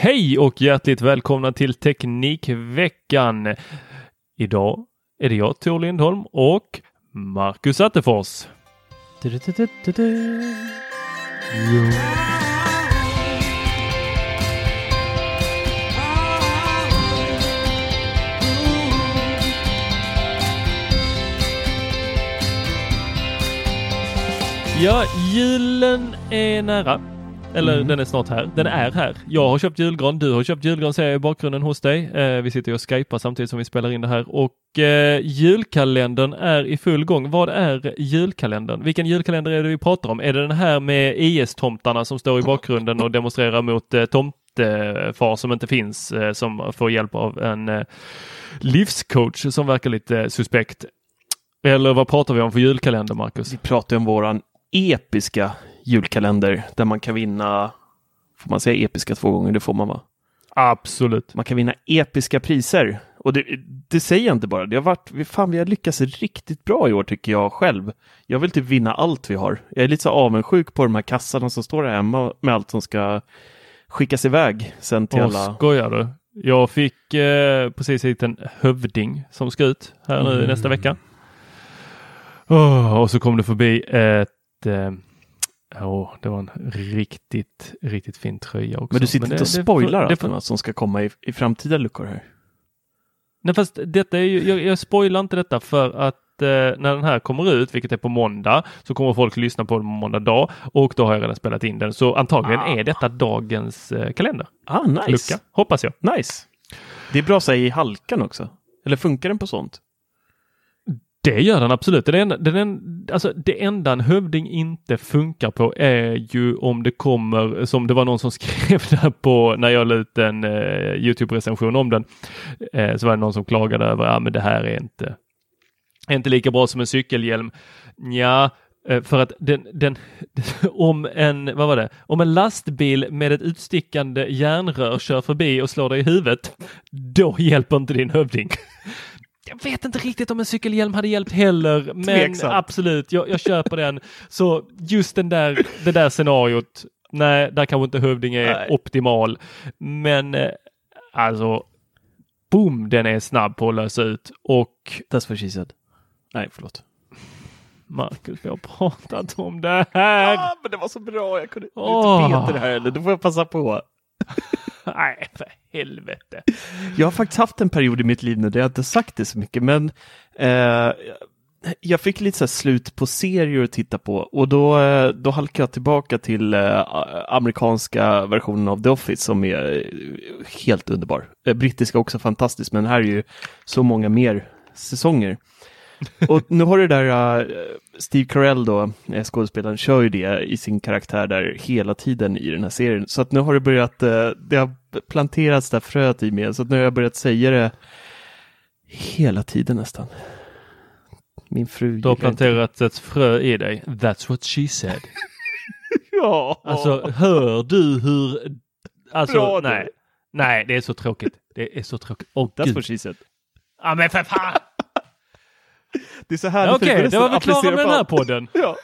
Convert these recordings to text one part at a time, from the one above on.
Hej och hjärtligt välkomna till Teknikveckan. Idag är det jag, Tor Lindholm och Marcus Attefors. Ja, julen är nära. Eller Mm. den är snart här. Den är här. Jag har köpt julgran. Du har köpt julgran ser jag i bakgrunden hos dig. Eh, vi sitter och skypar samtidigt som vi spelar in det här och eh, julkalendern är i full gång. Vad är julkalendern? Vilken julkalender är det vi pratar om? Är det den här med IS-tomtarna som står i bakgrunden och demonstrerar mot eh, tomtefar som inte finns, eh, som får hjälp av en eh, livscoach som verkar lite eh, suspekt? Eller vad pratar vi om för julkalender, Marcus? Vi pratar om våran episka julkalender där man kan vinna, får man säga episka två gånger? Det får man va? Absolut. Man kan vinna episka priser. Och det, det säger jag inte bara, det har varit, fan vi har lyckats riktigt bra i år tycker jag själv. Jag vill typ vinna allt vi har. Jag är lite så avundsjuk på de här kassarna som står här hemma med allt som ska skickas iväg sen till Åh, alla. skojar du? Jag fick eh, precis hit en hövding som ska ut här nu Mm. nästa vecka. Åh, och så kom det förbi ett eh, Åh, det var en riktigt, riktigt fin tröja också. Men du sitter det- inte och spoilar det- allt vad som ska komma i, i framtida luckor här. Nej, fast detta är ju, jag, jag spoilar inte detta för att eh, när den här kommer ut, vilket är på måndag, så kommer folk lyssna på den på måndag dag och då har jag redan spelat in den. Så antagligen Ah. är detta dagens eh, kalender. Ah, nice. Lucka, hoppas jag. Nice. Det är bra att säga i halkan också. Eller funkar den på sånt? Det gör den absolut. Den enda, den alltså det enda en hövding inte funkar på är ju om det kommer, som det var någon som skrev där på när jag la ut en eh, Youtube-recension om den, eh, så var det någon som klagade över, att men det här är inte, är inte lika bra som en cykelhjälm. Ja, eh, för att den, den, om en, vad var det, om en lastbil med ett utstickande järnrör kör förbi och slår dig i huvudet, då hjälper inte din hövding. Jag vet inte riktigt om en cykelhjälm hade hjälpt heller, men Tveksamt. absolut, jag, jag köper den. Så just den där, det där scenariot, nej, där kanske inte hövding är Nej. optimal. Men eh, alltså, boom, den är snabb på att lösa ut och That's what she said. Nej, förlåt. Marcus, vi har pratat om det här. Ah, men det var så bra, jag kunde Åh. inte peta det här eller, då får jag passa på. Nej, för helvete. Jag har faktiskt haft en period i mitt liv nu där jag inte sagt det så mycket, men eh, jag fick lite så här slut på serier att titta på och då, eh, då halkade jag tillbaka till eh, amerikanska versionen av The Office som är eh, helt underbar. Eh, brittiska också fantastiskt, men här är ju så många mer säsonger. Och nu har det där, uh, Steve Carell då, skådespelaren, kör ju det i sin karaktär där hela tiden i den här serien. Så att nu har det börjat, uh, det har planterats där fröet i mig, så att nu har jag börjat säga det hela tiden nästan. Min fru Du har gillar inte planterat ett frö i dig. That's what she said. Ja. Alltså hör du hur... Alltså Bra du. nej. Nej, det är så tråkigt. Det är så tråkigt. Åh That's gud. what she said. Ja men för fan! Det är så här Ja, Okej, det var vi klara med den här podden. Ja.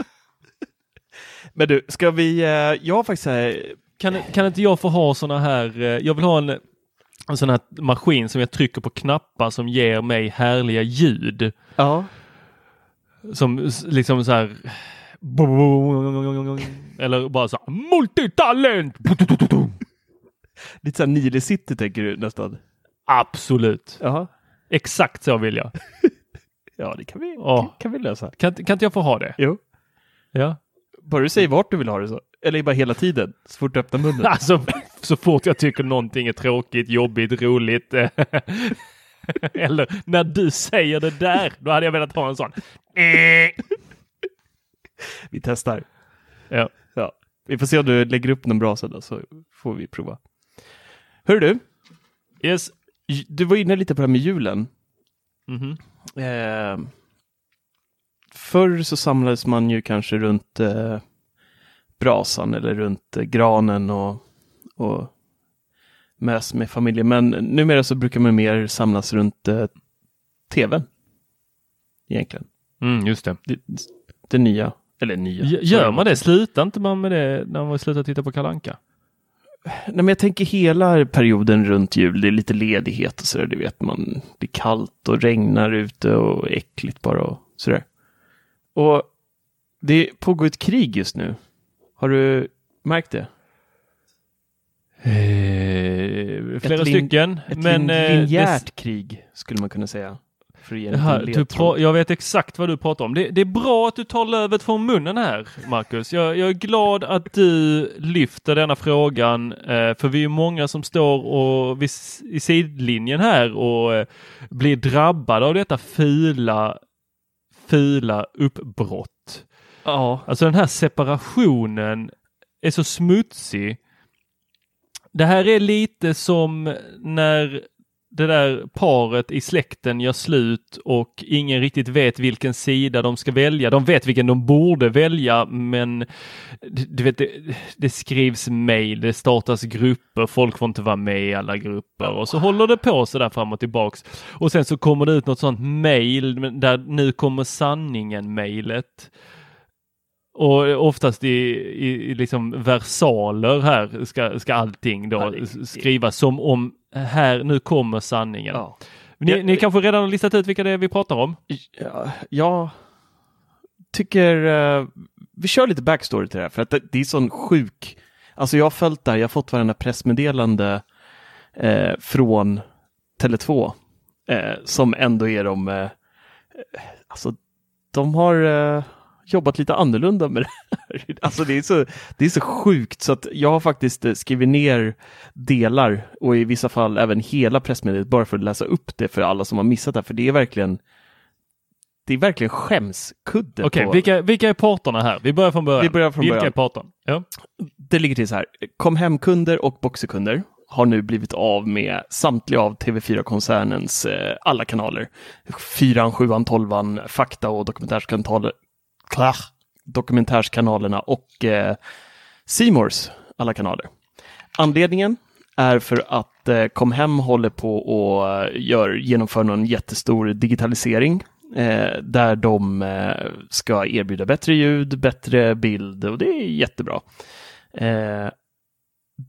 Men du, ska vi... eh, Jag har faktiskt här, Kan, kan inte jag få ha såna här, eh, jag vill ha en, en sån här maskin som jag trycker på knappar som ger mig härliga ljud. Ja. Som liksom så här eller bara så här multitalent! Lite såhär Nile City tänker du nästan. Absolut. Jaha. Exakt så vill jag. Ja, det kan vi, Ja. kan vi lösa. Kan, kan inte jag få ha det? Jo. Ja. Bara du säger vart du vill ha det så. Eller bara hela tiden, så fort du öppnar munnen. Alltså så fort jag tycker någonting är tråkigt, jobbigt, roligt. eh, Eller när du säger det där, då hade jag velat ha en sån. Vi testar. Ja. Ja. Vi får se om du lägger upp någon bra då, så får vi prova. Hör du, Yes. du var inne lite på det här med julen. Mhm. Eh, förr så samlades man ju kanske runt eh, brasan eller runt eh, granen och, och mös med familjen. Men numera så brukar man mer samlas runt eh, tvn. Egentligen. Mm, just det. Det, det nya. Eller nya. G- Gör man det? Slutar inte man med det när man slutar titta på Kalanka? Nej, men jag tänker hela perioden runt jul, det är lite ledighet och sådär, det vet man. Det är kallt och regnar ute och äckligt bara och sådär. Och det pågår ett krig just nu. Har du märkt det? Eh, flera stycken. Ett men, eh, linjärt det- krig skulle man kunna säga. Liten du pra- jag vet exakt vad du pratar om. Det, det är bra att du tar lövet från munnen här, Marcus. Jag, jag är glad att du lyfter denna frågan, eh, för vi är många som står och vid, i sidlinjen här och eh, blir drabbade av detta fula, fula uppbrott. Ja, Alltså den här separationen är så smutsig. Det här är lite som när det där paret i släkten gör slut och ingen riktigt vet vilken sida de ska välja. De vet vilken de borde välja men du vet, det, det skrivs mejl, det startas grupper, folk får inte vara med i alla grupper och så håller det på så där fram och tillbaks. Och sen så kommer det ut något sånt mejl där nu kommer sanningen mejlet. Och oftast i, i, i liksom versaler här ska, ska allting då Ja, skrivas som om här, nu kommer sanningen. ja. Ni, Ja, ni kanske redan har listat ut vilka det är vi pratar om? Ja, jag tycker eh, vi kör lite backstory till det här för att det, det är sån sjuk, alltså jag har följt det här, jag har fått varenda pressmeddelande eh, från Tele2 eh, som ändå är de, alltså de har jobbat lite annorlunda med det här. Alltså det är så, det är så sjukt så att jag har faktiskt eh, skrivit ner delar och i vissa fall även hela pressmeddelandet bara för att läsa upp det för alla som har missat det här, för det är verkligen det är verkligen skämskudde. Okej, på... vilka, vilka är parterna här? Vi börjar från början. Vi börjar från vilka början. är parterna? Ja. Det ligger till så här. Kom hem-kunder och Boxerkunder har nu blivit av med samtliga av TV4-koncernens eh, alla kanaler. Fyran, sjuan, tolvan, fakta och dokumentärskanaler, klar, dokumentärskanalerna och eh, Mores alla kanaler. Anledningen är för att eh, Kom Hem håller på och eh, gör, genomför någon jättestor digitalisering eh, där de eh, ska erbjuda bättre ljud, bättre bild och det är jättebra. Eh,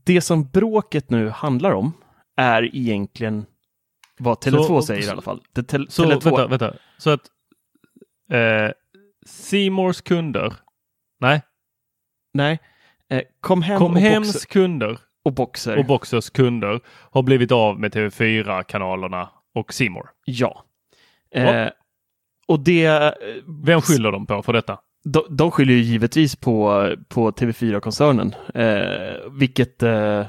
det som bråket nu handlar om är egentligen vad Tele2 Så- säger i alla fall. Det tel- Så Tele2, vänta, vänta. Så att eh, Seymours kunder, nej, Nej, eh, Kom Hem Kom och, Hems Boxer, kunder och Boxer. och Boxers kunder har blivit av med TV4-kanalerna och Seymour. ja. Eh, och det, eh, Vem skyller de på för detta? de, de skyller ju givetvis på, på TV4-koncernen, eh, vilket eh,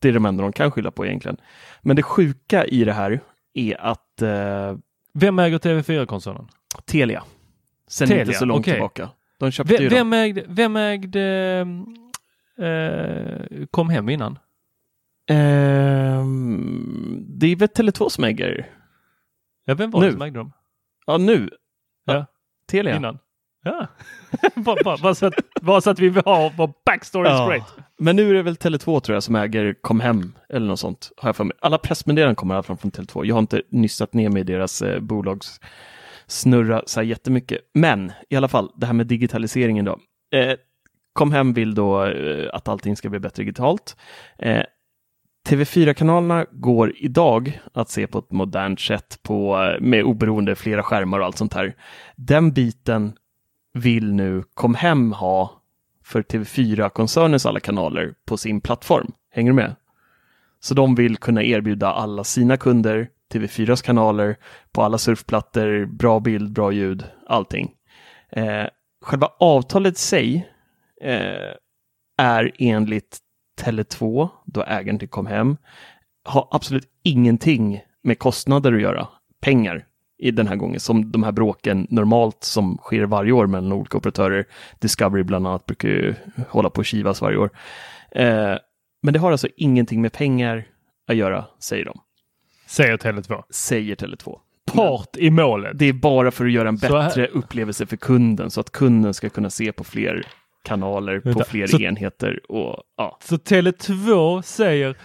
det är de enda de kan skylla på egentligen. Men det sjuka i det här är att eh, Vem äger TV4-koncernen? Telia, sen Telia, inte så långt okej. tillbaka, de köpte ju Vem, dem. ägde, vem ägde eh, Kom Hem innan? Ehm, det är väl Tele2 som äger? Ja, vem var det Nu. som ägde dem? Ja, nu. Ja. Telia. Innan? Ja, bara, bara, bara så att Bara så att vi har vår backstory Ja. straight. Men nu är det väl Tele2 tror jag som äger Comhem eller något sånt. Har jag för mig. Alla pressmeddelanden kommer i alla fall från Tele2. Jag har inte nystat ner mig i deras eh, bolags snurra så här jättemycket. Men i alla fall, det här med digitaliseringen då. Eh, Comhem vill då eh, att allting ska bli bättre digitalt. Eh, TV4-kanalerna går idag att se på ett modernt sätt på, eh, med oberoende flera skärmar och allt sånt här. Den biten vill nu Comhem ha för TV4-koncernens alla kanaler på sin plattform. Hänger du med? Så de vill kunna erbjuda alla sina kunder TV4s kanaler på alla surfplattor, bra bild, bra ljud, allting. Eh, själva avtalet i sig eh, är enligt Tele2, då ägaren till Comhem, har absolut ingenting med kostnader att göra, pengar i den här gången, som de här bråken normalt som sker varje år mellan olika operatörer. Discovery bland annat brukar ju hålla på och kivas varje år. Eh, men det har alltså ingenting med pengar att göra, säger de. Säger Tele2. Säger Tele2. Part i målet. Det är bara för att göra en bättre upplevelse för kunden, så att kunden ska kunna se på fler kanaler, på fler så- enheter och ja. Så Tele2 säger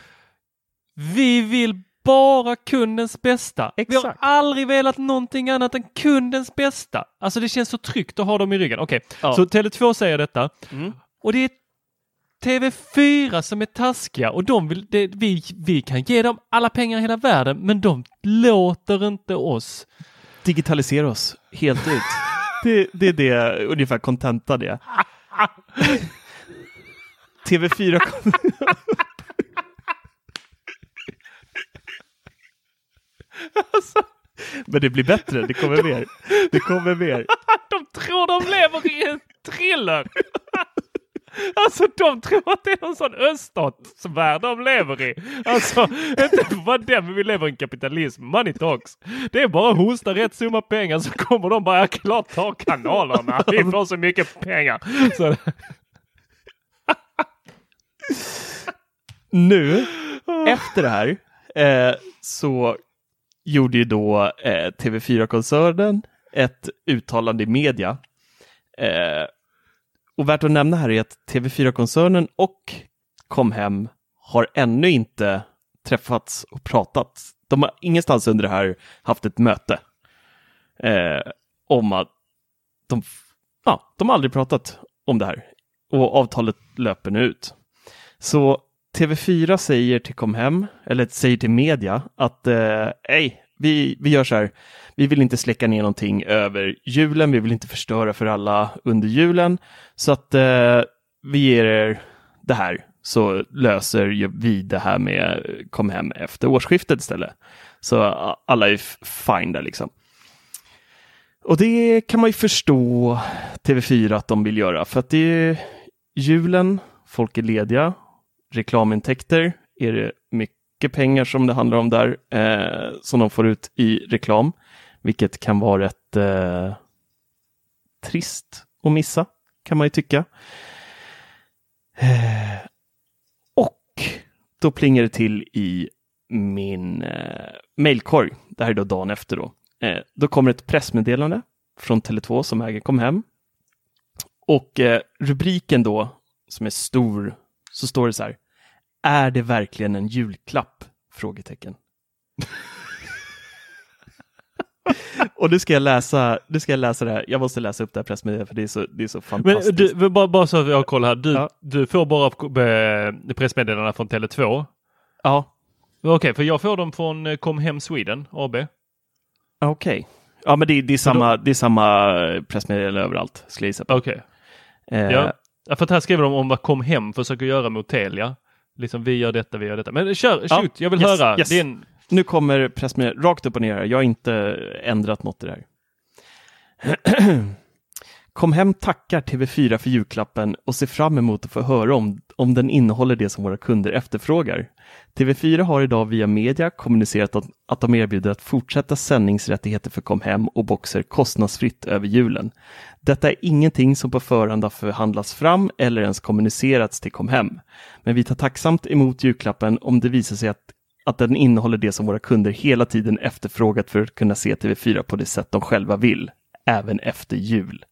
Vi vill bara kundens bästa. Vi har Exakt. aldrig velat någonting annat än kundens bästa. Alltså det känns så tryggt att ha dem i ryggen. Okej, Ja. så Tele2 säger detta. Mm. Och det är TV4 som är taskiga och de vill, det, vi, vi kan ge dem alla pengar i hela världen men de låter inte oss. Digitalisera oss helt ut. det, det är det ungefär kontenta det. TV4 Alltså, Men det blir bättre, det kommer mer. Det kommer mer. De tror de lever i en thriller! Alltså de tror att det är någon sån öststatsvärld de lever i. Alltså inte vad den, men vi lever i en kapitalism. Money talks. Det är bara att hosta rätt summa pengar så kommer de bara, "Ja, klart ta kanalerna. Vi får så mycket pengar. Så, Nu, efter det här, eh, så gjorde ju då eh, TV4-koncernen ett uttalande i media. Eh, och värt att nämna här är att TV4-koncernen och Comhem har ännu inte träffats och pratat. De har ingenstans under det här haft ett möte eh, om att de, ja, de har aldrig pratat om det här och avtalet löper nu ut. Så TV4 säger till Comhem, eller säger till media, att eh, "Ej, vi, vi gör så här, vi vill inte släcka ner någonting över julen, vi vill inte förstöra för alla under julen, så att eh, vi ger er det här, så löser vi det här med Comhem efter årsskiftet istället. Så alla är fine där liksom. Och det kan man ju förstå TV4 att de vill göra, för att det är julen, folk är lediga, reklamintäkter är det mycket mycket pengar som det handlar om där, eh, som de får ut i reklam, vilket kan vara rätt eh, trist att missa, kan man ju tycka. Eh, och då plingar det till i min eh, mailkorg. Det här är då dagen efter då. Eh, då kommer ett pressmeddelande från Tele2 som äger kom hem. Och eh, rubriken då, som är stor, så står det så här. Är det verkligen en julklapp? Frågetecken. Och nu ska jag läsa, nu ska jag läsa det här. Jag måste läsa upp det här pressmeddelandet för det är så, det är så men fantastiskt. du, bara, bara så att jag har koll här. Du, Ja. du får bara eh, pressmeddelandena från Tele2. Ja, Okej, för jag får dem från eh, Comhem Sweden AB. okej. Ja, men det, det, är samma, det är samma pressmeddelande överallt, skulle jag gissa på. Okej. Eh, Ja. Ja, för att här skriver de om vad Comhem försöker göra mot Telia. Liksom vi gör detta, vi gör detta. Men kör, Ja, shoot, jag vill yes, höra. yes. En, Nu kommer pressmeddelandet rakt upp och ner. Jag har inte ändrat något i det här. Kom hem tackar TV4 för julklappen och ser fram emot att få höra om, om den innehåller det som våra kunder efterfrågar. TV4 har idag via media kommunicerat att, att de erbjuder att fortsätta sändningsrättigheter för Kom hem och Boxer kostnadsfritt över julen. Detta är ingenting som på förhand har förhandlats fram eller ens kommunicerats till Comhem. Men vi tar tacksamt emot julklappen om det visar sig att att den innehåller det som våra kunder hela tiden efterfrågat för att kunna se TV4 på det sätt de själva vill, även efter jul.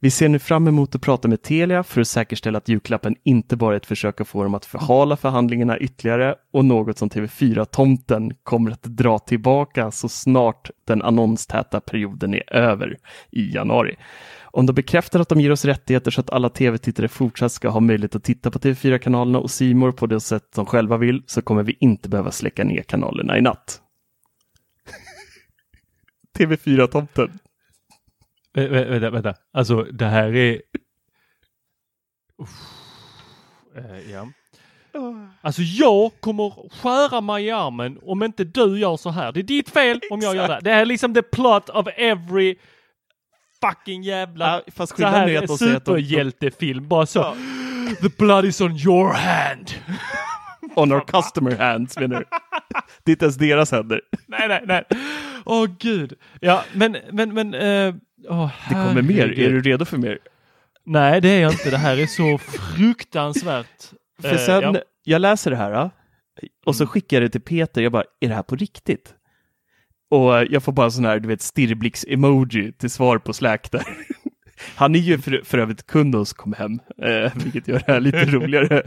Vi ser nu fram emot att prata med Telia för att säkerställa att julklappen inte bara är ett försök att få dem att förhala förhandlingarna ytterligare och något som TV4-tomten kommer att dra tillbaka så snart den annonstäta perioden är över i januari. Om de bekräftar att de ger oss rättigheter så att alla tv-tittare fortsatt ska ha möjlighet att titta på TV4-kanalerna och Simor på det sätt de själva vill så kommer vi inte behöva släcka ner kanalerna i natt. TV4-tomten. Vä- vä- Vänta, vänta. Alltså det här är... Uff. Eh, ja. Alltså jag kommer skära mig i armen om inte du gör så här. Det är ditt fel om jag gör det. Det är liksom the plot of every fucking jävla Ja, fast så är här superhjältefilm. Bara så. The blood is on your hand. On our customer hands menar du? Det är inte ens deras händer. nej, nej, nej. Åh gud. Ja, men, men, men. eh, åh, Det kommer mer. Är du redo för mer? Nej, det är jag inte. Det här är så fruktansvärt. För Eh, sen, ja. jag läser det här och så Mm. skickar jag det till Peter. Jag bara, är det här på riktigt? Och jag får bara sån här, du vet, stirrblix-emoji till svar på Slack där. Han är ju för, för övrigt kund hos Comhem, eh, vilket gör det här lite roligare.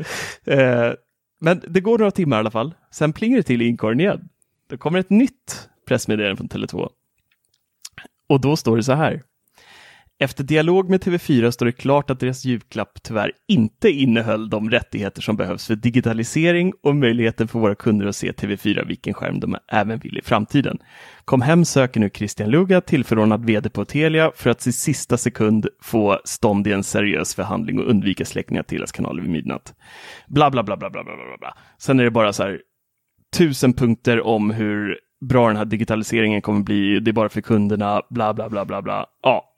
Eh, men det går några timmar i alla fall. Sen plingar det till i inkorgen igen. Då kommer ett nytt pressmeddelande från Tele2. Och då står det så här. Efter dialog med TV4 står det klart att deras julklapp tyvärr inte innehöll de rättigheter som behövs för digitalisering och möjligheten för våra kunder att se TV4 vilken skärm de även vill i framtiden. Kom hem söker nu Christian Luga, tillförordnad vd på Telia, för att i sista sekund få stånd i en seriös förhandling och undvika släckning av Telias kanaler vid midnatt. Bla, bla, bla, bla, bla, bla, bla, bla. Sen är det bara så här tusen punkter om hur bra den här digitaliseringen kommer bli. Det är bara för kunderna, bla, bla, bla, bla, bla. Ja,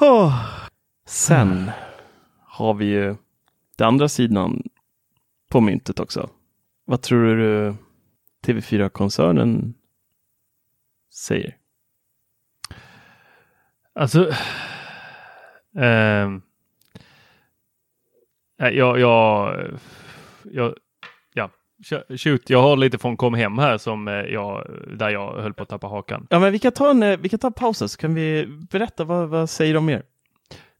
Oh. Sen har vi ju den andra sidan på myntet också. Vad tror du TV4-koncernen säger? Alltså. nej, jag, jag, jag, shoot, jag har lite från Kom hem här som eh, jag, där jag höll på att tappa hakan. Ja, men vi kan ta en, eh, vi kan ta en paus här, så kan vi berätta vad, vad säger de mer?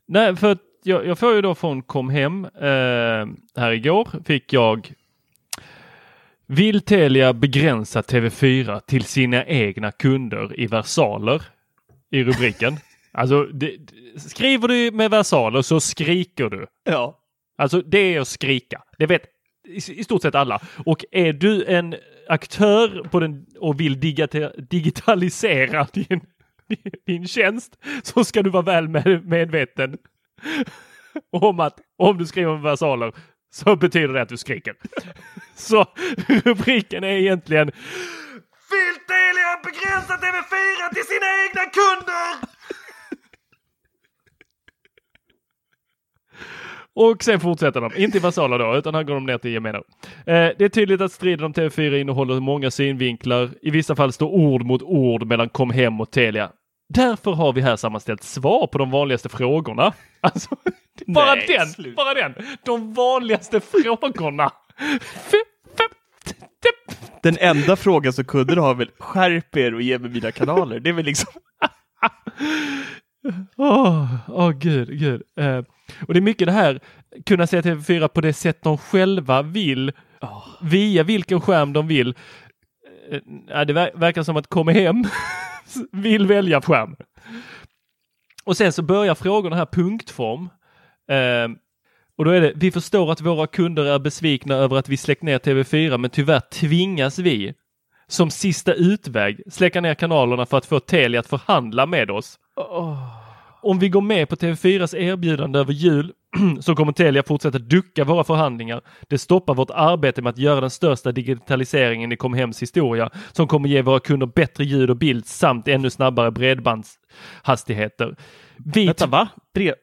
Nej, för jag, jag får ju då från Kom hem eh, här igår fick jag Vill Telia begränsa TV4 till sina egna kunder i versaler? I rubriken. Alltså, det, skriver du med versaler så skriker du. Ja. Alltså det är att skrika. Det vet i, stort sett alla. Och är du en aktör på den och vill digitalisera din, din tjänst så ska du vara väl medveten om att om du skriver med versaler så betyder det att du skriker. Så rubriken är egentligen Vill Telia begränsa TV4 till sina egna kunder? Och sen fortsätter de, inte i versaler då, utan här går de ner till gemener. Eh, det är tydligt att striden om TV4 innehåller många synvinklar. I vissa fall står ord mot ord mellan Kom Hem och Telia. Därför har vi här sammanställt svar på de vanligaste frågorna. Alltså, bara Nej, den, slut. bara den. De vanligaste frågorna. Den enda frågan som kunder har väl skärp er och ge mig mina kanaler. Det är väl liksom Åh, åh gud, gud. Eh, och det är mycket det här, kunna se TV4 på det sätt de själva vill, via vilken skärm de vill. Eh, det ver- verkar som att komma hem vill välja skärm. Och sen så börjar frågorna här punktform. Eh, och då är det, vi förstår att våra kunder är besvikna över att vi släckt ner TV4, men tyvärr tvingas vi som sista utväg släcka ner kanalerna för att få Telia att förhandla med oss. Om vi går med på TV4s erbjudande över jul så kommer Telia fortsätta ducka våra förhandlingar. Det stoppar vårt arbete med att göra den största digitaliseringen i Comhems historia som kommer ge våra kunder bättre ljud och bild samt ännu snabbare bredbandshastigheter. Vi Vänta, va? Brev,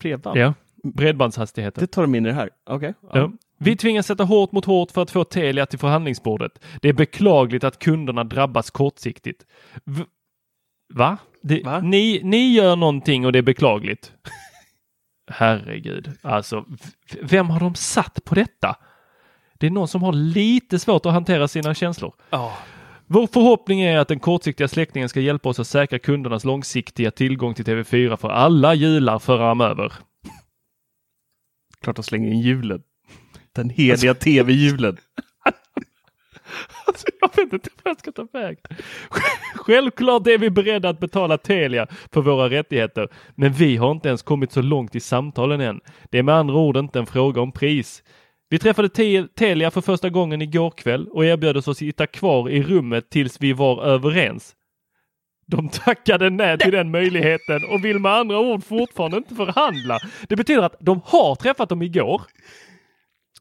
bredband? Ja, bredbandshastigheter. Det tar de in i det här? Okej. Ja. Vi tvingas sätta hårt mot hårt för att få Telia till förhandlingsbordet. Det är beklagligt att kunderna drabbas kortsiktigt. V Va? Det, Va? Ni, ni gör någonting och det är beklagligt. Herregud, alltså vem har de satt på detta? Det är någon som har lite svårt att hantera sina känslor. Ja. Vår förhoppning är att den kortsiktiga släckningen ska hjälpa oss att säkra kundernas långsiktiga tillgång till TV4 för alla jular framöver. Klart de slänger in julen. Den heliga tv-julen. Alltså, jag vet inte vad jag ska ta väg. Självklart är vi beredda att betala Telia för våra rättigheter, men vi har inte ens kommit så långt i samtalen än. Det är med andra ord inte en fråga om pris. Vi träffade Telia för första gången igår kväll och erbjöd oss att sitta kvar i rummet tills vi var överens. De tackade nej till den möjligheten och vill med andra ord fortfarande inte förhandla. Det betyder att de har träffat dem igår.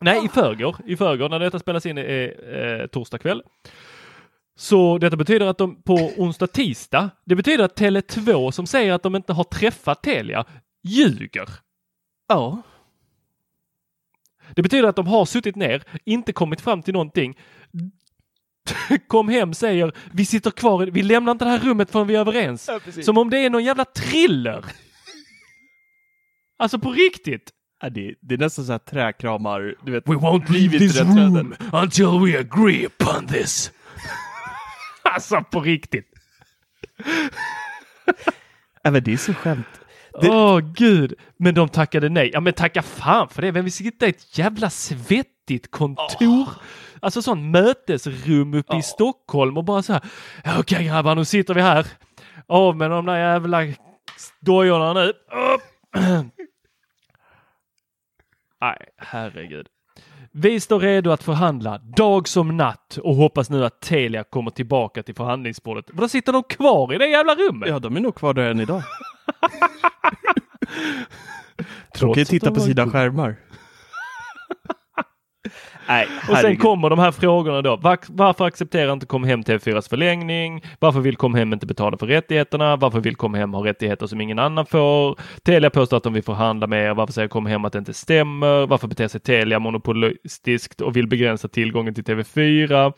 Nej, i förrgår. I förrgår när detta spelas in är eh, torsdag kväll. Så detta betyder att de på onsdag, tisdag, det betyder att Tele2 som säger att de inte har träffat Telia ljuger. Ja. Det betyder att de har suttit ner, inte kommit fram till någonting. Kom hem säger vi sitter kvar, vi lämnar inte det här rummet förrän vi är överens. Ja, Som om det är någon jävla thriller. Alltså på riktigt. Ja, det, det är nästan så här träkramar, du vet. We won't leave this room until we agree upon this. alltså på riktigt. Ja, men det är så skämt. Åh oh, gud, men de tackade nej. Ja men tacka fan för det. Vem vill sitta i ett jävla svettigt kontor? Oh. Alltså sån mötesrum uppe oh. i Stockholm och bara så här. Okej okay, grabbar, nu sitter vi här. Av med de där jävla dojorna nu. Nej, herregud. Vi står redo att förhandla dag som natt och hoppas nu att Telia kommer tillbaka till förhandlingsbordet. Men då sitter de kvar i det jävla rummet. Ja, de är nog kvar där än idag. kan ju titta på sina skärmar. Nej, och sen kommer de här frågorna då. Var, varför accepterar inte Comhem TV4s förlängning? Varför vill Comhem inte betala för rättigheterna? Varför vill Comhem ha rättigheter som ingen annan får? Telia påstår att de vill förhandla med er. Varför säger Comhem att det inte stämmer? Varför beter sig Telia monopolistiskt och vill begränsa tillgången till TV4?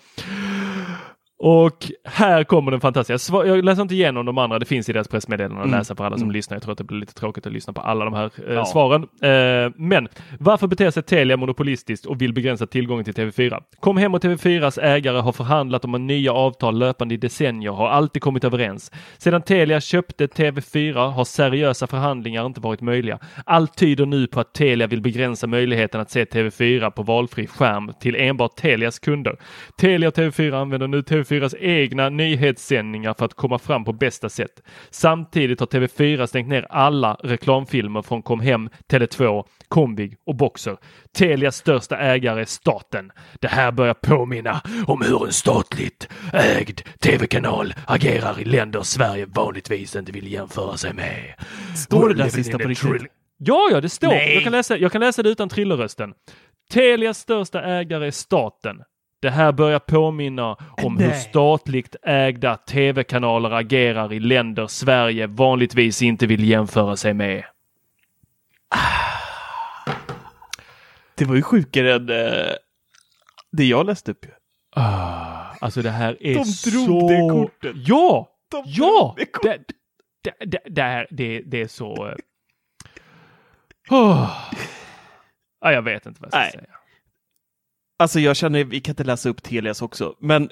Och här kommer den fantastiska. Jag läser inte igenom de andra. Det finns i deras pressmeddelande att mm. läsa för alla som mm. lyssnar. Jag tror att det blir lite tråkigt att lyssna på alla de här eh, ja. svaren. Eh, men varför beter sig Telia monopolistiskt och vill begränsa tillgången till TV4? Kom hem och TV4s ägare har förhandlat om en nya avtal löpande i decennier, har alltid kommit överens. Sedan Telia köpte TV4 har seriösa förhandlingar inte varit möjliga. Allt tyder nu på att Telia vill begränsa möjligheten att se TV4 på valfri skärm till enbart Telias kunder. Telia och TV4 använder nu TV4 TV4s egna nyhetssändningar för att komma fram på bästa sätt. Samtidigt har TV4 stängt ner alla reklamfilmer från Comhem, Tele2, Comvig och Boxer. Telias största ägare är staten. Det här börjar påminna om hur en statligt ägd tv-kanal agerar i länder Sverige vanligtvis inte vill jämföra sig med. Står det där sista på riktigt? Ja, ja, det står. Jag kan, läsa, jag kan läsa det utan trillerrösten. Telias största ägare är staten. Det här börjar påminna om Nej. hur statligt ägda tv-kanaler agerar i länder Sverige vanligtvis inte vill jämföra sig med. Det var ju sjukare än uh, det jag läste upp. Uh, alltså det här är De så... De drog det kortet. Ja! De ja! Det, kortet. Det, det, det, här, det, det är så... Oh. Ah, jag vet inte vad jag ska Nej. säga. Alltså jag känner, vi kan inte läsa upp Telias också, men eh,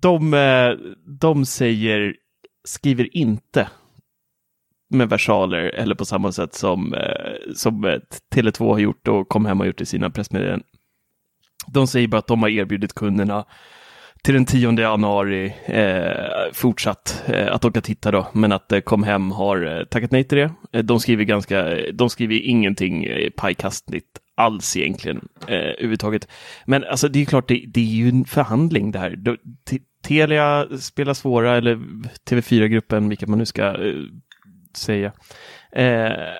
de, eh, de säger, skriver inte med versaler eller på samma sätt som, eh, som Tele2 har gjort och kom hem och gjort i sina pressmeddelanden. De säger bara att de har erbjudit kunderna till den 10 januari eh, fortsatt eh, att åka titta då, men att eh, kom hem har tackat nej till det. de skriver ganska, de skriver ingenting pajkastligt alls egentligen eh, överhuvudtaget. Men alltså det är klart, det, det är ju en förhandling det här. Telia spelar svåra, eller TV4-gruppen, vilket man nu ska eh, säga. Eh,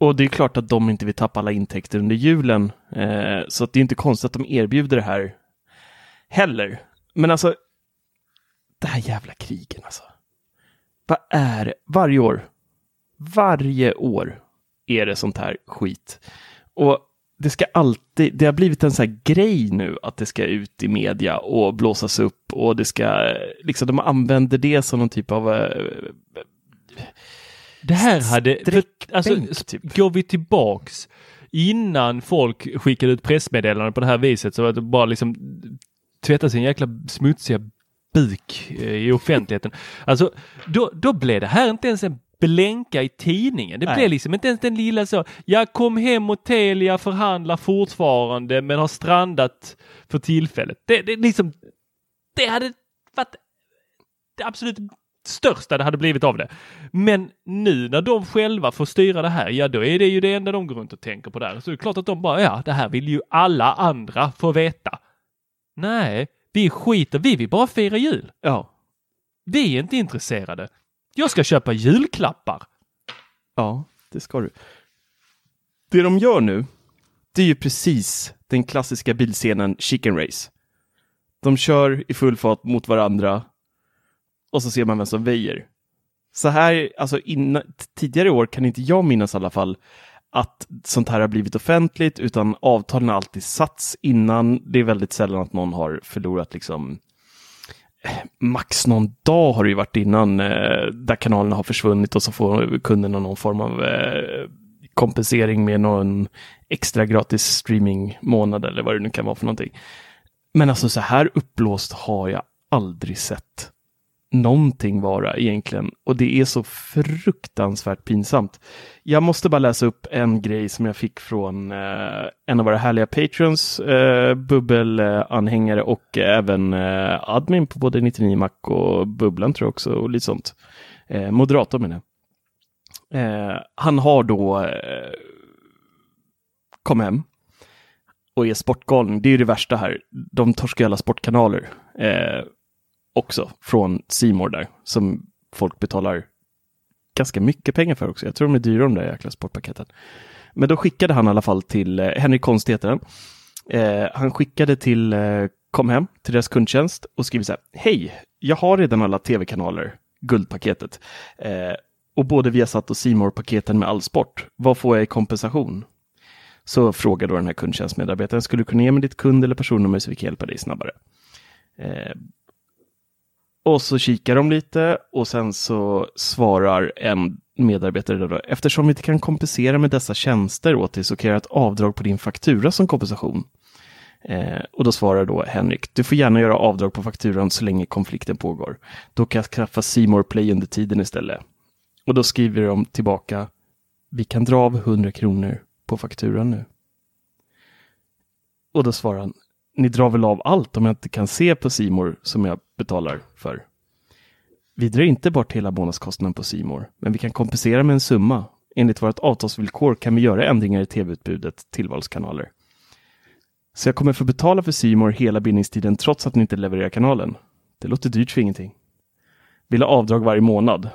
och det är klart att de inte vill tappa alla intäkter under julen. Eh, så det är inte konstigt att de erbjuder det här heller. Men alltså, det här jävla krigen alltså. Vad är det? Varje år, varje år är det sånt här skit. Och det ska alltid, det har blivit en sån här grej nu att det ska ut i media och blåsas upp och det ska, liksom de använder det som någon typ av uh, det här hade, för, alltså, typ. går vi tillbaks innan folk skickade ut pressmeddelanden på det här viset så var det bara liksom tvätta sin jäkla smutsiga buk eh, i offentligheten. Alltså, då, då blev det här inte ens en blänka i tidningen. Det Nej. blev liksom inte ens den lilla så. Jag kom hem och Telia förhandlar fortfarande men har strandat för tillfället. Det, det liksom, det hade varit det absolut största det hade blivit av det. Men nu när de själva får styra det här, ja då är det ju det enda de går runt och tänker på där. Så det är klart att de bara, ja det här vill ju alla andra få veta. Nej, vi skiter, vi vill bara fira jul. Ja. Vi är inte intresserade. Jag ska köpa julklappar. Ja, det ska du. Det de gör nu, det är ju precis den klassiska bilscenen Chicken Race. De kör i full fart mot varandra och så ser man vem som väjer. Så här, alltså innan, tidigare år kan inte jag minnas i alla fall att sånt här har blivit offentligt, utan avtalen har alltid satts innan. Det är väldigt sällan att någon har förlorat liksom max någon dag har det ju varit innan eh, där kanalerna har försvunnit och så får kunderna någon form av eh, kompensering med någon extra gratis streamingmånad eller vad det nu kan vara för någonting. Men alltså så här uppblåst har jag aldrig sett någonting vara egentligen och det är så fruktansvärt pinsamt. Jag måste bara läsa upp en grej som jag fick från eh, en av våra härliga patrons, eh, bubbelanhängare och även eh, admin på både 99 Mac och Bubblan tror jag också och lite sånt. Eh, moderator menar jag. Eh, han har då eh, kom hem och är sportgalen. Det är ju det värsta här. De torskar alla sportkanaler eh, också från Simor där som folk betalar ganska mycket pengar för också. Jag tror de är dyra de där jäkla sportpaketen. Men då skickade han i alla fall till eh, Henrik Konst heter han. Eh, han skickade till eh, Kom hem till deras kundtjänst och skriver så här. Hej, jag har redan alla tv-kanaler, guldpaketet. Eh, och både Viasat och simor paketen med all sport. Vad får jag i kompensation? Så frågar då den här kundtjänstmedarbetaren, skulle du kunna ge mig ditt kund eller personnummer så vi kan hjälpa dig snabbare? Eh, och så kikar de lite och sen så svarar en medarbetare då, eftersom vi inte kan kompensera med dessa tjänster åt dig så kan jag göra ett avdrag på din faktura som kompensation. Eh, och då svarar då Henrik, du får gärna göra avdrag på fakturan så länge konflikten pågår. Då kan jag skaffa Simor Play under tiden istället. Och då skriver de tillbaka, vi kan dra av 100 kronor på fakturan nu. Och då svarar han, ni drar väl av allt om jag inte kan se på Simor som jag betalar för. Vi drar inte bort hela månadskostnaden på Simor, men vi kan kompensera med en summa. Enligt vårt avtalsvillkor kan vi göra ändringar i tv-utbudet, tillvalskanaler. Så jag kommer få betala för Simor hela bindningstiden trots att ni inte levererar kanalen. Det låter dyrt för ingenting. Vill ha avdrag varje månad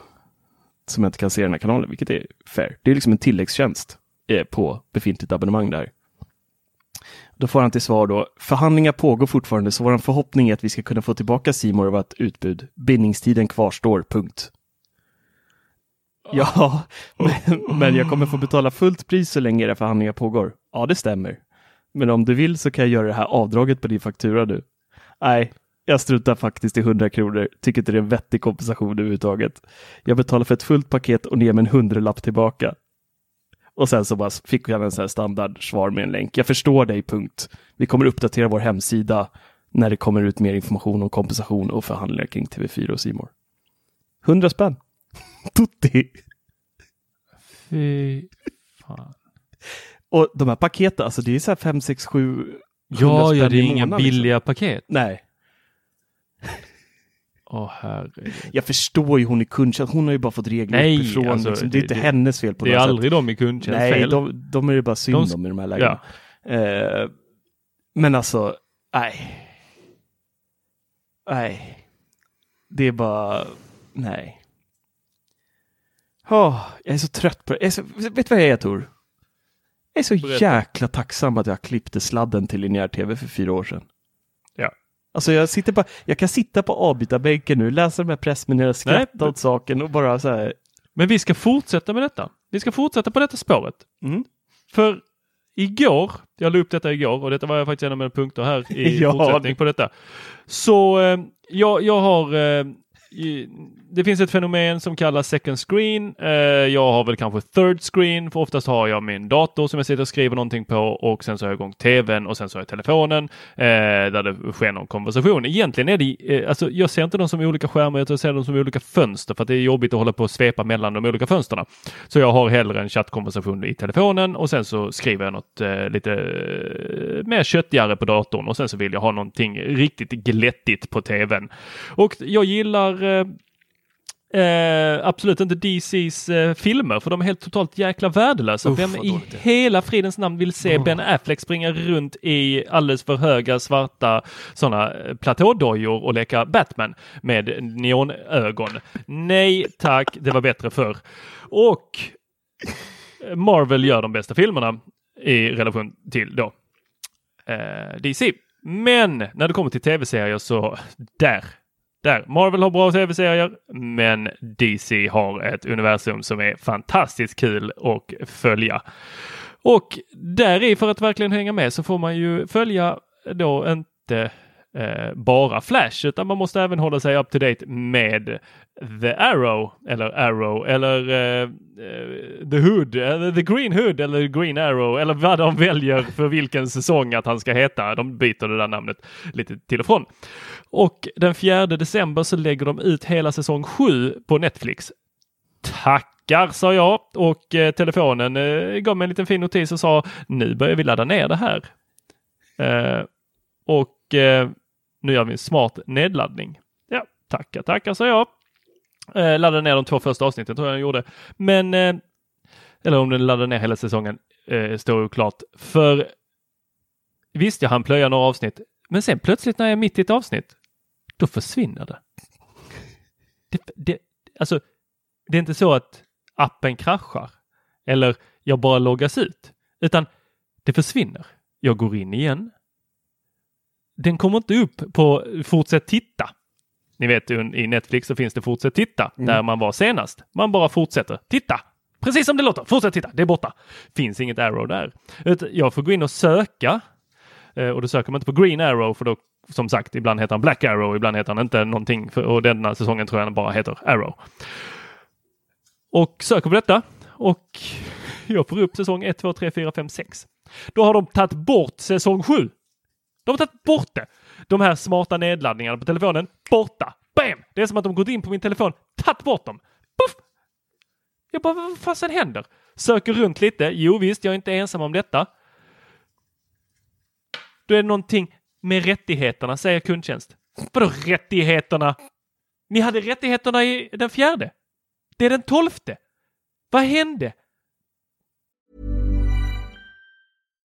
som jag inte kan se den här kanalen, vilket är fair. Det är liksom en tilläggstjänst eh, på befintligt abonnemang där. Då får han till svar då, förhandlingar pågår fortfarande så vår förhoppning är att vi ska kunna få tillbaka Simor och vårt utbud. Bindningstiden kvarstår, punkt. Ja, men, men jag kommer få betala fullt pris så länge era förhandlingar pågår. Ja, det stämmer. Men om du vill så kan jag göra det här avdraget på din faktura nu. Nej, jag struntar faktiskt i 100 kronor. Tycker inte det är en vettig kompensation överhuvudtaget. Jag betalar för ett fullt paket och ger mig en hundralapp tillbaka. Och sen så bara fick jag en sån här standardsvar med en länk. Jag förstår dig, punkt. Vi kommer uppdatera vår hemsida när det kommer ut mer information om kompensation och förhandlingar kring TV4 och Simor. 100 spänn. Tutti! Fy fan. Och de här paketen, alltså det är så här 5, 6, 7 Ja, ja, det är inga månaden, billiga Liksom. paket. Nej, Åh herregud. jag förstår ju hon är kundtjänst. Hon har ju bara fått regler Nej, uppifrån. alltså, liksom. det är det- inte det- hennes fel på Det är något sätt. aldrig de i kundtjänst Nej, fel. de, de är det bara synd De- om i de här lägena. Eh, men alltså, nej. Nej. Det är bara, nej. Åh, jag är så trött på det. Är så, vet du vad jag är Tor? Jag är så Berätta. jäkla tacksam att jag klippte sladden till linjär tv för fyra år sedan. Alltså jag, sitter på, jag kan sitta på avbytarbänken nu, läsa de här pressmeddelandena, skratta Nej. åt saken och bara så här. Men vi ska fortsätta med detta. Vi ska fortsätta på detta spåret. Mm. För igår, jag la upp detta igår och detta var faktiskt en av mina punkter här i Ja, fortsättning på detta. Så eh, jag, jag har eh, det finns ett fenomen som kallas second screen. Eh, jag har väl kanske third screen, för oftast har jag min dator som jag sitter och skriver någonting på och sen så har jag igång tvn och sen så har jag telefonen eh, där det sker någon konversation. Egentligen är det, eh, alltså jag ser inte dem som olika skärmar, jag ser dem som olika fönster för att det är jobbigt att hålla på och svepa mellan de olika fönsterna. Så jag har hellre en chattkonversation i telefonen och sen så skriver jag något eh, lite eh, mer köttigare på datorn och sen så vill jag ha någonting riktigt glättigt på tvn. Och jag gillar eh, Eh, absolut inte DCs eh, filmer för de är helt totalt jäkla värdelösa. Uff, Vem i hela fridens namn vill se oh. Ben Affleck springa runt i alldeles för höga svarta sådana eh, platådojor och leka Batman med neonögon? Nej tack, det var bättre förr. Och Marvel gör de bästa filmerna i relation till då eh, DC. Men när det kommer till tv-serier så där där. Marvel har bra tv-serier, men DC har ett universum som är fantastiskt kul att följa. Och där i för att verkligen hänga med så får man ju följa då inte eh, bara Flash utan man måste även hålla sig up to date med The Arrow eller Arrow eller eh, eh, The Hood eller The Green Hood eller Green Arrow eller vad de väljer för vilken säsong att han ska heta. De byter det där namnet lite till och från. Och den 4 december så lägger de ut hela säsong 7 på Netflix. Tackar sa jag och eh, telefonen eh, gav mig en liten fin notis och sa nu börjar vi ladda ner det här. Eh, och eh, nu gör vi en smart nedladdning. Ja, tackar, tackar sa jag. Eh, laddade ner de två första avsnitten tror jag den gjorde. Men, eh, eller om den laddade ner hela säsongen eh, står oklart. För visst, jag hann plöja några avsnitt, men sen plötsligt när jag är mitt i ett avsnitt, då försvinner det. det, det alltså, det är inte så att appen kraschar eller jag bara loggas ut, utan det försvinner. Jag går in igen. Den kommer inte upp på fortsätt titta ni vet i Netflix så finns det fortsätt titta mm. där man var senast. Man bara fortsätter titta. Precis som det låter. Fortsätt titta. Det är borta. Finns inget arrow där. Jag får gå in och söka eh, och då söker man inte på green arrow för då som sagt ibland heter han black arrow, ibland heter han inte någonting och denna säsongen tror jag han bara heter arrow. Och söker på detta och jag får upp säsong 1, 2, 3, 4, 5, 6. Då har de tagit bort säsong 7. De har tagit bort det. De här smarta nedladdningarna på telefonen, borta. Bam! Det är som att de gått in på min telefon, tagit bort dem. Puff! Jag bara, vad fasen händer? Söker runt lite. Jo visst, jag är inte ensam om detta. Då är det någonting med rättigheterna, säger kundtjänst. Vadå rättigheterna? Ni hade rättigheterna i den fjärde. Det är den tolfte. Vad hände?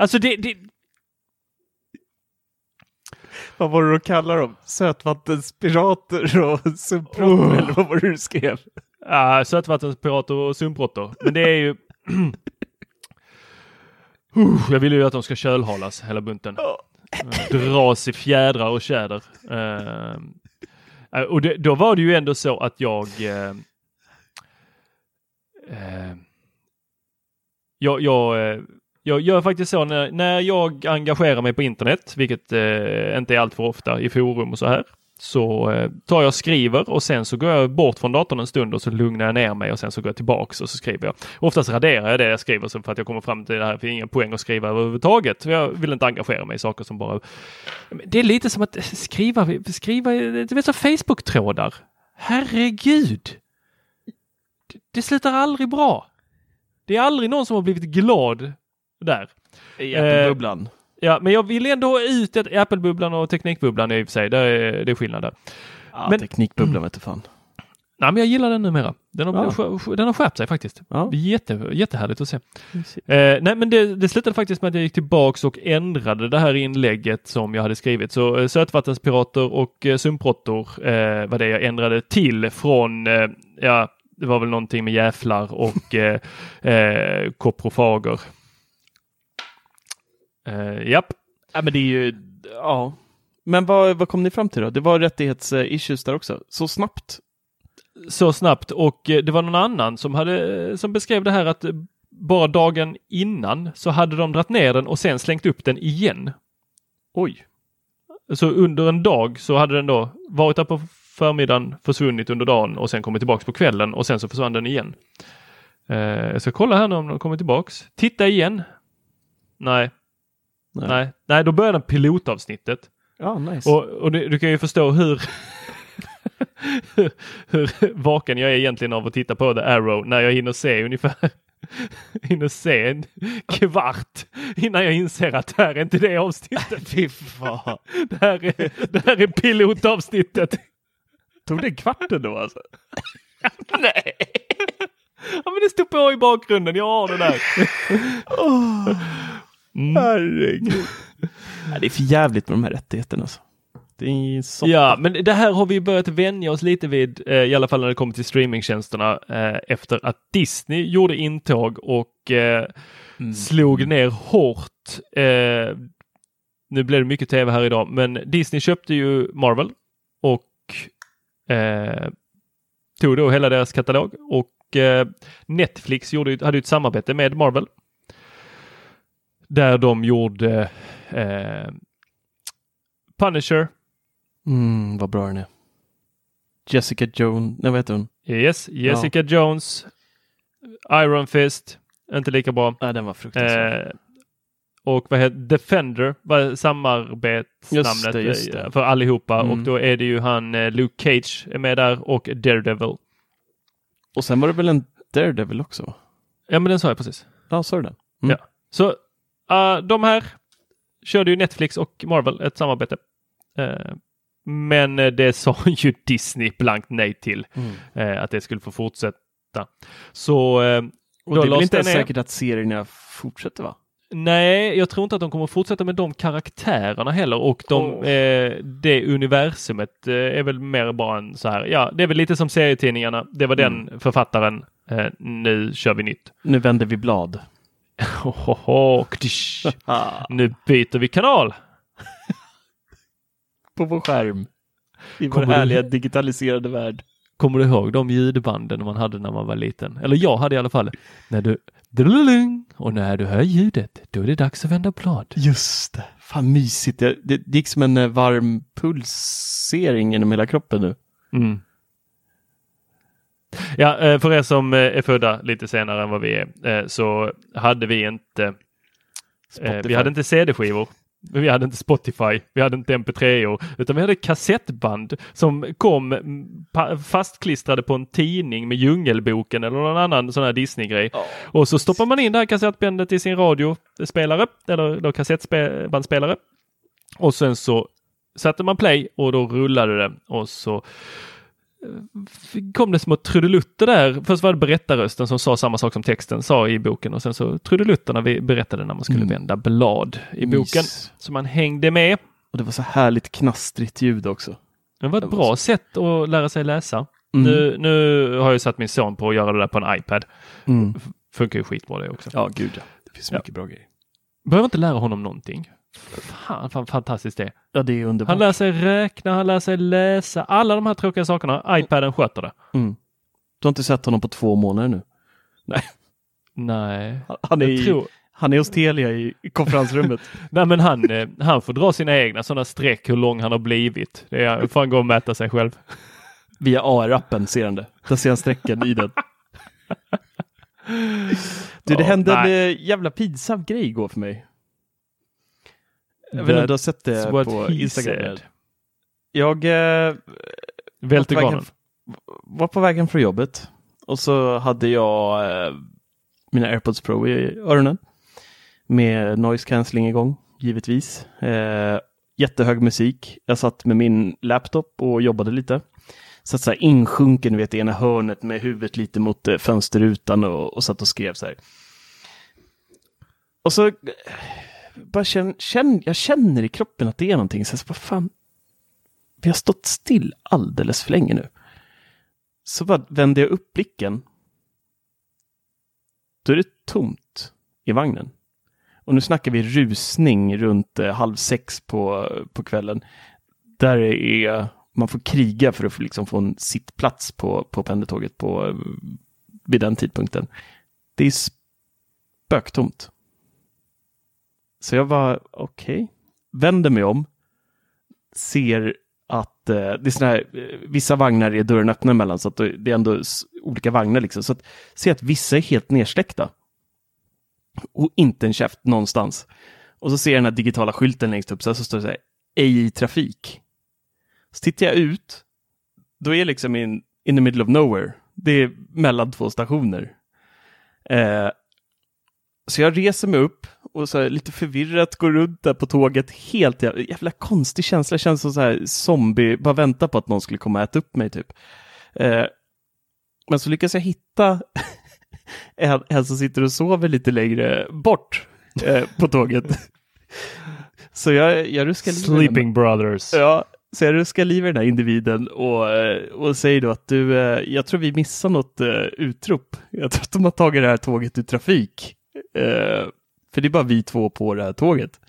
Alltså det, det, Vad var det du kallade dem? Sötvattenspirater och subprotter Oh. eller vad var det du skrev? Ja, sötvattenspirater och sumpråttor. Men det är ju... Uh, Jag vill ju att de ska kölhalas hela bunten. Dras i fjädrar och tjäder. Eh, och det, då var det ju ändå så att jag... eh, eh, jag, jag, jag gör faktiskt så när, när jag engagerar mig på internet, vilket eh, inte är alltför ofta i forum och så här, så eh, tar jag och skriver och sen så går jag bort från datorn en stund och så lugnar jag ner mig och sen så går jag tillbaks och så skriver jag. Oftast raderar jag det jag skriver så för att jag kommer fram till det här, för ingen poäng att skriva överhuvudtaget. Jag vill inte engagera mig i saker som bara... Det är lite som att skriva, skriva, du vet så Facebook-trådar. Herregud! Det, det slutar aldrig bra. Det är aldrig någon som har blivit glad där. I Eh, Apple-bubblan. Ja, men jag vill ändå ha ut ett Apple-bubblan och Teknikbubblan i och för sig. Det är, det är skillnad där. Ja, men- Teknikbubblan vet du fan. Nej, men jag gillar den numera. Den har, Ja. den har skärpt sig faktiskt. Ja. Jätte, jättehärligt att se. Eh, nej, men det, det slutade faktiskt med att jag gick tillbaks och ändrade det här inlägget som jag hade skrivit. Så eh, sötvattenspirater och eh, sumpråttor eh, var det jag ändrade till från, eh, ja, det var väl någonting med jäflar och eh, eh, koprofager. Eh, japp. Ja, men det är ju, ja. Men vad, vad kom ni fram till då? Det var rättighets-issues där också. Så snabbt? så snabbt och eh, det var någon annan som, hade, som beskrev det här att eh, bara dagen innan så hade de dratt ner den och sen slängt upp den igen. Oj. Så under en dag så hade den då varit där på förmiddagen, försvunnit under dagen och sen kommit tillbaks på kvällen och sen så försvann den igen. Eh, jag ska kolla här nu om den kommer tillbaks. Titta igen. Nej. Nej. Nej, Nej, då börjar den pilotavsnittet. Ja, nice. Och, och du, du kan ju förstå hur, hur, hur vaken jag är egentligen av att titta på The Arrow när jag hinner se ungefär hinner se en kvart innan jag inser att det här är inte det avsnittet. Fy fan. Det här är, det här är pilotavsnittet. Tog det en kvart då alltså? Nej! Ja men det stod på i bakgrunden, jag har det där. Mm. Herregud. Ja, det är för jävligt med de här rättigheterna alltså. Det är så... Ja, men det här har vi börjat vänja oss lite vid, eh, i alla fall när det kommer till streamingtjänsterna, eh, efter att Disney gjorde intåg och eh, slog ner hårt. Nu blev det mycket tv här idag, men Disney köpte ju Marvel och tog då hela deras katalog och Netflix gjorde, hade ju ett samarbete med Marvel. Där de gjorde eh, Punisher, Mm, vad bra den är. Jessica Jones, nej vad heter hon? Yes, Jessica Jones, Iron Fist, inte lika bra. Nej, den var fruktansvärd. Eh, och vad heter Defender var Just samarbetsnamnet det, just det. för allihopa Mm. och då är det ju han eh, Luke Cage är med där och Daredevil. Och sen var det väl en Daredevil också? Ja men den sa jag precis. Ja, sa du den? Mm. Ja. Så eh, de här körde ju Netflix och Marvel ett samarbete. Eh, men eh, det sa ju Disney blankt nej till Mm. eh, att det skulle få fortsätta. Så Och då det är väl inte ens säkert att serierna fortsätter va? Nej, jag tror inte att de kommer fortsätta med de karaktärerna heller och de, Åh. eh, det universumet eh, är väl mer bara en så här, ja, det är väl lite som serietidningarna. Det var Mm. den författaren. Eh, nu kör vi nytt. Nu vänder vi blad. Kdish. nu byter vi kanal. På vår skärm. I vår Kommer du- härliga digitaliserade värld. Kommer du ihåg de ljudbanden man hade när man var liten? Eller jag hade i alla fall. När du. Och när du hör ljudet, då är det dags att vända blad. Just det. Fan mysigt. Det, det, det gick som en eh, varm pulsering genom hela kroppen nu. Mm. Ja, eh, för er som eh, är födda lite senare än vad vi är eh, så hade vi inte Spotify. vi hade inte CD-skivor. Vi hade inte Spotify, vi hade inte MP3-or, utan vi hade kassettband som kom mm, fastklistrade på en tidning med Djungelboken eller någon annan sån här Disney-grej. Och så stoppar man in det här kassettbandet i sin radiospelare eller då kassettbandspelare. Och sen så satte man play och då rullade det och så kom det små trudelutter där. Först var det berättarrösten som sa samma sak som texten sa i boken och sen så trudelutterna vi berättade när man skulle Mm. vända blad i boken. Så man hängde med. Och det var så härligt knastrigt ljud också. Det var ett Det var bra sätt att lära sig läsa. Mm. Nu, nu har jag satt min son på att göra det där på en iPad. Mm. Funkar ju skitbra det också. Ja, gud ja. Det finns Ja. mycket bra grejer. Behöver inte lära honom någonting. Fan, fan fantastiskt det. Ja, det är underbart. Han lär sig räkna, han lär sig läsa. Alla de här tråkiga sakerna. iPaden sköter det. Mm. Du har inte sett honom på två månader nu? Nej. Han är, i, tror... han är hos Telia i, konferensrummet. Nej men han, eh, han får dra sina egna sådana streck hur lång han har blivit. Det är, får han gå och mäta sig själv. Via AR-appen ser han det. Där ser han strecken i den. Du, det Ja, hände en nej. eh, jävla pinsam grej igår för mig. Jag vet inte om du har sett det på Instagram? said. Jag eh, Välte var, på vägen, var på vägen från jobbet och så hade jag eh, mina AirPods Pro i öronen med noise cancelling igång, givetvis. Eh, jättehög musik. Jag satt med min laptop och jobbade lite. Satt så här insjunken, vet, i ena hörnet med huvudet lite mot eh, fönsterrutan och, och satt och skrev så här. Och så eh, bara känner, känner, jag känner i kroppen att det är någonting. Så jag bara, vad fan, vi har stått still alldeles för länge nu. Så bara vände jag upp blicken. Då är det tomt i vagnen. Och nu snackar vi rusning runt eh, halv sex på, på kvällen. Där är, man får kriga för att få, liksom, få en sittplats på, på pendeltåget på, vid den tidpunkten. Det är spöktomt. Så jag var okej, vänder mig om, ser att eh, det är såna här, eh, vissa vagnar är dörren öppna emellan så att det är ändå olika vagnar liksom. Så att se att vissa är helt nersläckta. Och inte en käft någonstans. Och så ser jag den här digitala skylten längst upp så, här, så står det så här, ej i trafik. Så tittar jag ut, då är jag liksom in, in the middle of nowhere. Det är mellan två stationer. Eh, så jag reser mig upp och så här, lite förvirrat går runt där på tåget. Helt jävla, jävla konstig känsla. Känns som så här zombie, bara vänta på att någon skulle komma och äta upp mig typ. Eh, men så lyckas jag hitta en, en som sitter och sover lite längre bort eh, på tåget. så jag, jag ruskar Sleeping Brothers. Ja, så jag ruskar liv i den här individen och, eh, och säger då att du, eh, jag tror vi missar något eh, utrop. Jag tror att de har tagit det här tåget ur trafik. För det är bara vi två på det här tåget.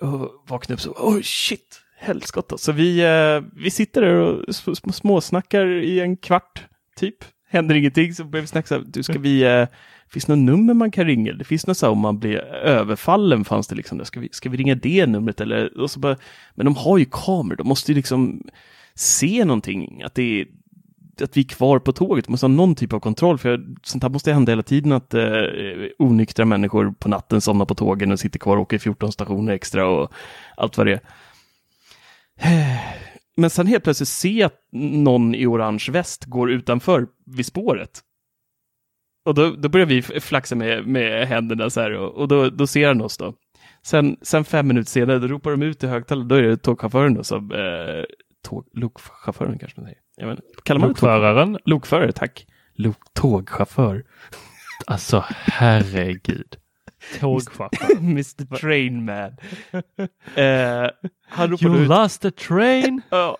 Och vaknar upp så, oh shit, helskotta. Så vi, eh, vi sitter där och småsnackar i en kvart, typ. Händer ingenting, så börjar vi snacka du ska vi, eh, finns det något nummer man kan ringa? Det finns något så här om man blir överfallen, fanns det liksom, ska vi, ska vi ringa det numret eller? Och så bara, men de har ju kameror, de måste ju liksom se någonting, att det är att vi är kvar på tåget, måste ha någon typ av kontroll, för sånt här måste hända hela tiden att eh, onyktra människor på natten somnar på tågen och sitter kvar och åker 14 stationer extra och allt vad det är. Men sen helt plötsligt ser jag att någon i orange väst går utanför vid spåret. Och då, då börjar vi flaxa med, med händerna så här och, och då, då ser han oss då. Sen, sen fem minuter senare, då ropar de ut i högtalaren, då är det tågchauffören då som, eh, tåg, lokchauffören kanske man säger. Jag vet. Kallar man det Lokföraren. Lokförare, tack. Lok, tågchaufför. Alltså herregud. Tågchaufför. Mr Train Man. eh, han You ut. lost the train. Ja.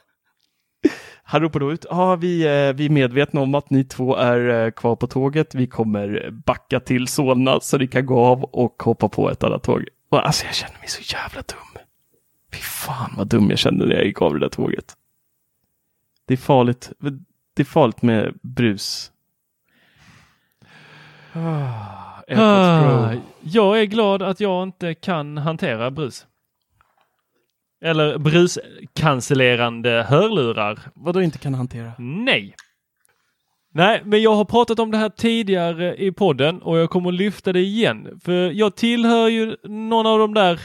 Han ropar då ut, ja vi, eh, vi är medvetna om att ni två är eh, kvar på tåget. Vi kommer backa till Solna så ni kan gå av och hoppa på ett annat tåg. Och alltså jag känner mig så jävla dum. Fy fan vad dum jag kände när jag gick av det där tåget. Det är farligt, det är farligt med brus. Pro. Ah, jag är glad att jag inte kan hantera brus. Eller bruscancellerande hörlurar. Vad du inte kan hantera? Nej. Nej, men jag har pratat om det här tidigare i podden och jag kommer att lyfta det igen. För jag tillhör ju någon av de där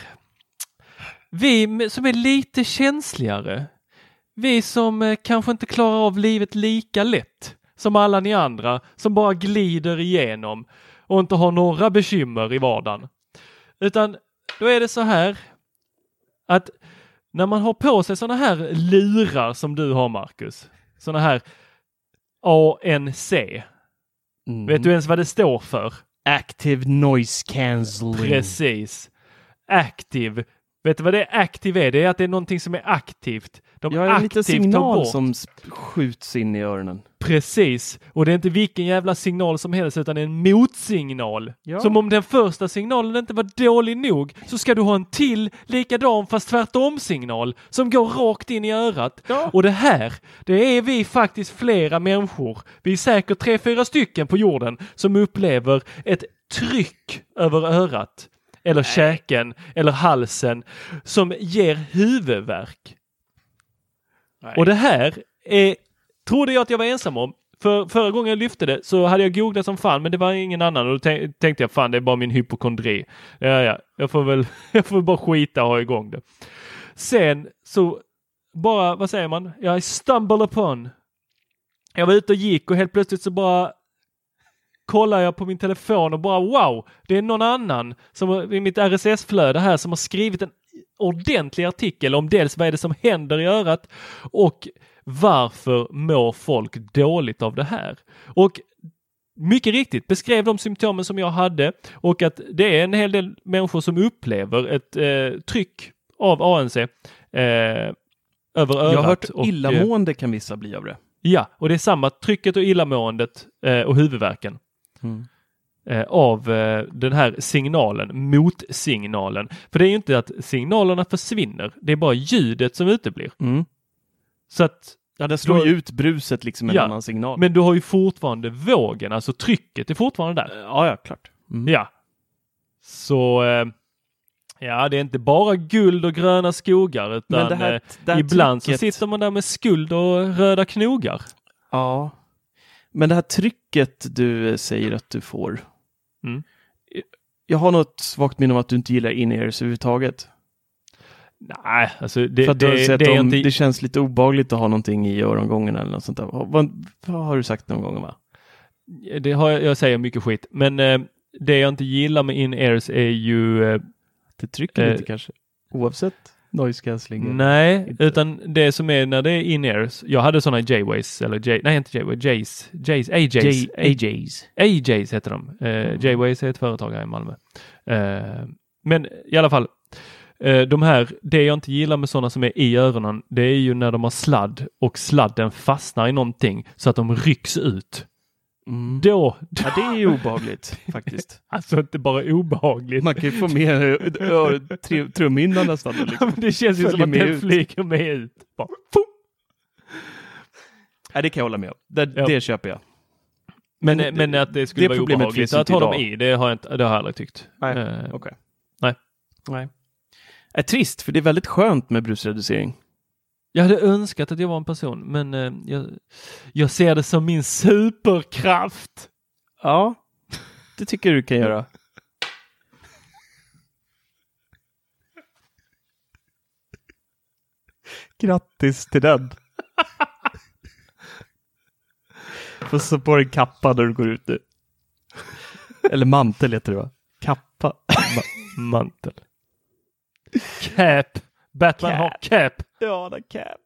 vi som är lite känsligare. Vi som eh, kanske inte klarar av livet lika lätt som alla ni andra som bara glider igenom och inte har några bekymmer i vardagen. Utan då är det så här att när man har på sig sådana här lurar som du har Marcus, sådana här ANC. Mm. Vet du ens vad det står för? Active Noise Cancelling. Precis. Active. Vet du vad det active är? Det är att det är någonting som är aktivt. De Jag har en liten signal som skjuts in i öronen. Precis, och det är inte vilken jävla signal som helst utan är en motsignal. Ja. Som om den första signalen inte var dålig nog så ska du ha en till likadan fast tvärtom signal som går rakt in i örat. Ja. Och det här, det är vi faktiskt flera människor, vi är säkert tre, fyra stycken på jorden som upplever ett tryck över örat eller käken eller halsen som ger huvudvärk. Och det här är, trodde jag att jag var ensam om. För förra gången jag lyfte det så hade jag googlat som fan men det var ingen annan och då tänkte jag fan det är bara min hypokondri. Ja, ja, jag får väl, jag får bara skita och ha igång det. Sen så bara, vad säger man? Jag stumble upon. Jag var ute och gick och helt plötsligt så bara kollar jag på min telefon och bara wow, det är någon annan som i mitt RSS-flöde här som har skrivit en ordentlig artikel om dels vad är det som händer i örat och varför mår folk dåligt av det här? Och mycket riktigt beskrev de symptomen som jag hade och att det är en hel del människor som upplever ett eh, tryck av ANC eh, över örat. Jag har hört och, eh, illamående kan vissa bli av det. Ja, och det är samma trycket och illamåendet eh, och huvudvärken Mm. Eh, av eh, den här signalen, motsignalen. För det är ju inte att signalerna försvinner, det är bara ljudet som uteblir. Mm. Så att, Ja, det slår ju ut bruset liksom en Ja, annan signal. men du har ju fortfarande vågen, alltså trycket är fortfarande där. Ja, ja, klart. Mm. Ja. Så eh, ja, det är inte bara guld och gröna skogar utan det här- eh, det här ibland trycket- så sitter man där med skuld och röda knogar. Ja. Men det här trycket du eh, säger att du får. Mm. Jag har något svagt minne om att du inte gillar in-ears överhuvudtaget. Nej, alltså det, För att det, det om, inte... det känns lite obagligt att ha någonting i örongången eller något sånt där. Vad, vad har du sagt någon gång va? Det har jag, jag säger mycket skit, men eh, det jag inte gillar med in-ears är ju eh, Det trycker Eh, lite kanske. Oavsett noise cancelling. Nej, Inte. utan det som är när det är in-ears. Jag hade sådana J-Ways, eller J, nej inte J-Ways, Jays, Jays, AJs. J- AJs. AJs heter de. Mm. J-Ways är ett företag här i Malmö. Eh, men i alla fall, eh, de här, det jag inte gillar med sådana som är i öronen, det är ju när de har sladd och sladden fastnar i någonting så att de rycks ut. Mm. Då, Ja, det är ju obehagligt faktiskt. alltså inte bara obehagligt. Man kan ju få med ö- trumhinnan nästan. då, Ja, Liksom. men det känns ju som att den flyger med ut. Bara. Nej, det kan jag hålla med om. Det, Ja. det köper jag. Men, Men men, det- att det skulle det vara problemet obehagligt att ha dem i, det har jag, inte, det har jag aldrig tyckt. Nej, Eh, okej. nej. Nej. Är trist, för det är väldigt skönt med brusreducering. Jag hade önskat att jag var en person, men eh, jag, jag ser det som min superkraft. Ja, det tycker du kan göra. Grattis till den. Får så på dig en kappa när du går ut nu. Eller mantel heter det va? Kappa. Ma- mantel. Cap. Batman Cap. har cap. Ja, cap.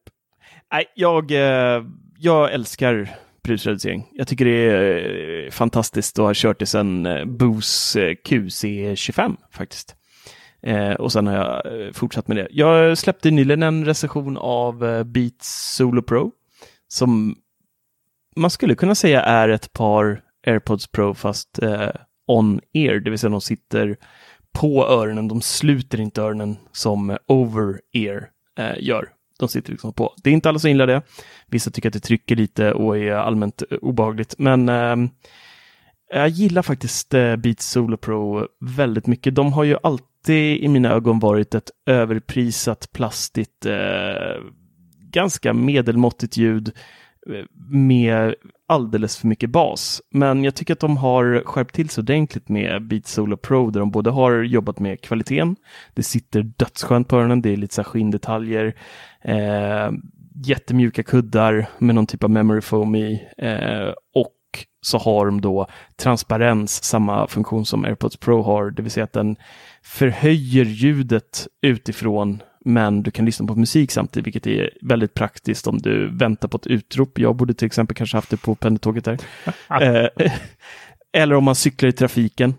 Nej, jag, eh, jag älskar brusreducering. Jag tycker det är eh, fantastiskt och har kört det sedan eh, Bose QC25 faktiskt. Och sen har jag fortsatt med det. Jag släppte nyligen en recension av Beats Solo Pro som man skulle kunna säga är ett par AirPods Pro fast on-ear, det vill säga de sitter på öronen, de sluter inte öronen som over-ear eh, gör. De sitter liksom på. Det är inte alla som gillar det. Vissa tycker att det trycker lite och är allmänt eh, obehagligt, men eh, jag gillar faktiskt eh, Beats Solo Pro väldigt mycket. De har ju alltid i mina ögon varit ett överprisat plastigt, eh, ganska medelmåttigt ljud eh, med alldeles för mycket bas. Men jag tycker att de har skärpt till sig ordentligt med Beat Solo Pro där de både har jobbat med kvaliteten, det sitter dödsskönt på öronen, det är lite så här skinndetaljer, eh, jättemjuka kuddar med någon typ av memory foam i eh, och så har de då transparens, samma funktion som AirPods Pro har, det vill säga att den förhöjer ljudet utifrån men du kan lyssna på musik samtidigt, vilket är väldigt praktiskt om du väntar på ett utrop. Jag borde till exempel kanske haft det på pendeltåget där. eh, eller om man cyklar i trafiken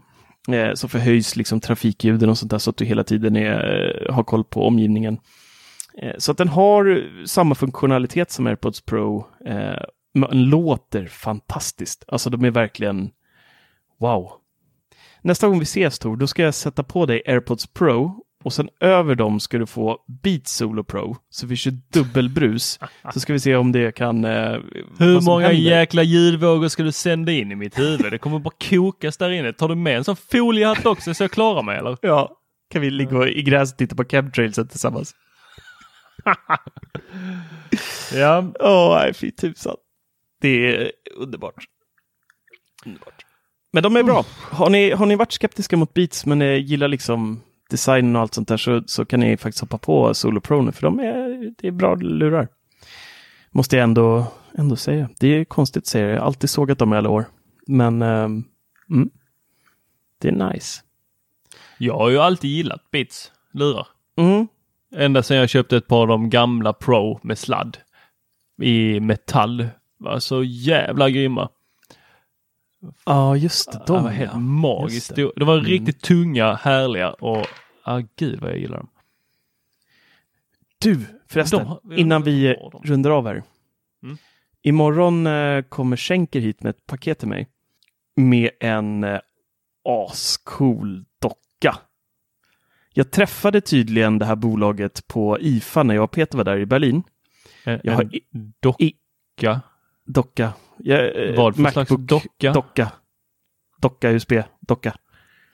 eh, så förhöjs liksom trafikljuden och sånt där så att du hela tiden är, har koll på omgivningen. Eh, så att den har samma funktionalitet som AirPods Pro eh, men låter fantastiskt. Alltså de är verkligen wow. Nästa gång vi ses Tor, då ska jag sätta på dig AirPods Pro och sen över dem ska du få Beat Solo Pro. Så vi kör dubbelbrus. Så ska vi se om det kan... Eh, Hur många händer. jäkla ljudvågor ska du sända in i mitt huvud? Det kommer bara kokas där inne. Tar du med en sån foliehatt också så jag klarar mig eller? Ja, kan vi ligga i gräset och titta på chemtrailsen tillsammans? ja. Åh, oh, nej fy tusan. Det är underbart. underbart. Men de är bra. Har ni, har ni varit skeptiska mot Beats men gillar liksom designen och allt sånt där så, så kan ni faktiskt hoppa på Solo Pro nu för de är, det är bra lurar. Måste jag ändå, ändå säga. Det är konstigt att säga, jag har alltid sågat dem i alla år. Men um, mm, det är nice. Jag har ju alltid gillat Beats lurar. Mm. Ända sedan jag köpte ett par av de gamla Pro med sladd i metall. Var så jävla grymma. Ja, just det. De var helt ja. magiskt. Det. De var mm. riktigt tunga, härliga och ah, gud vad jag gillar dem. Du, förresten, de, innan vi rundar av här. Mm. Imorgon eh, kommer Schenker hit med ett paket till mig med en eh, ascool docka. Jag träffade tydligen det här bolaget på IFA när jag och Peter var där i Berlin. En, jag har docka? Docka. Jag, eh, Vad för Macbook, slags docka? Docka. Docka USB. Docka.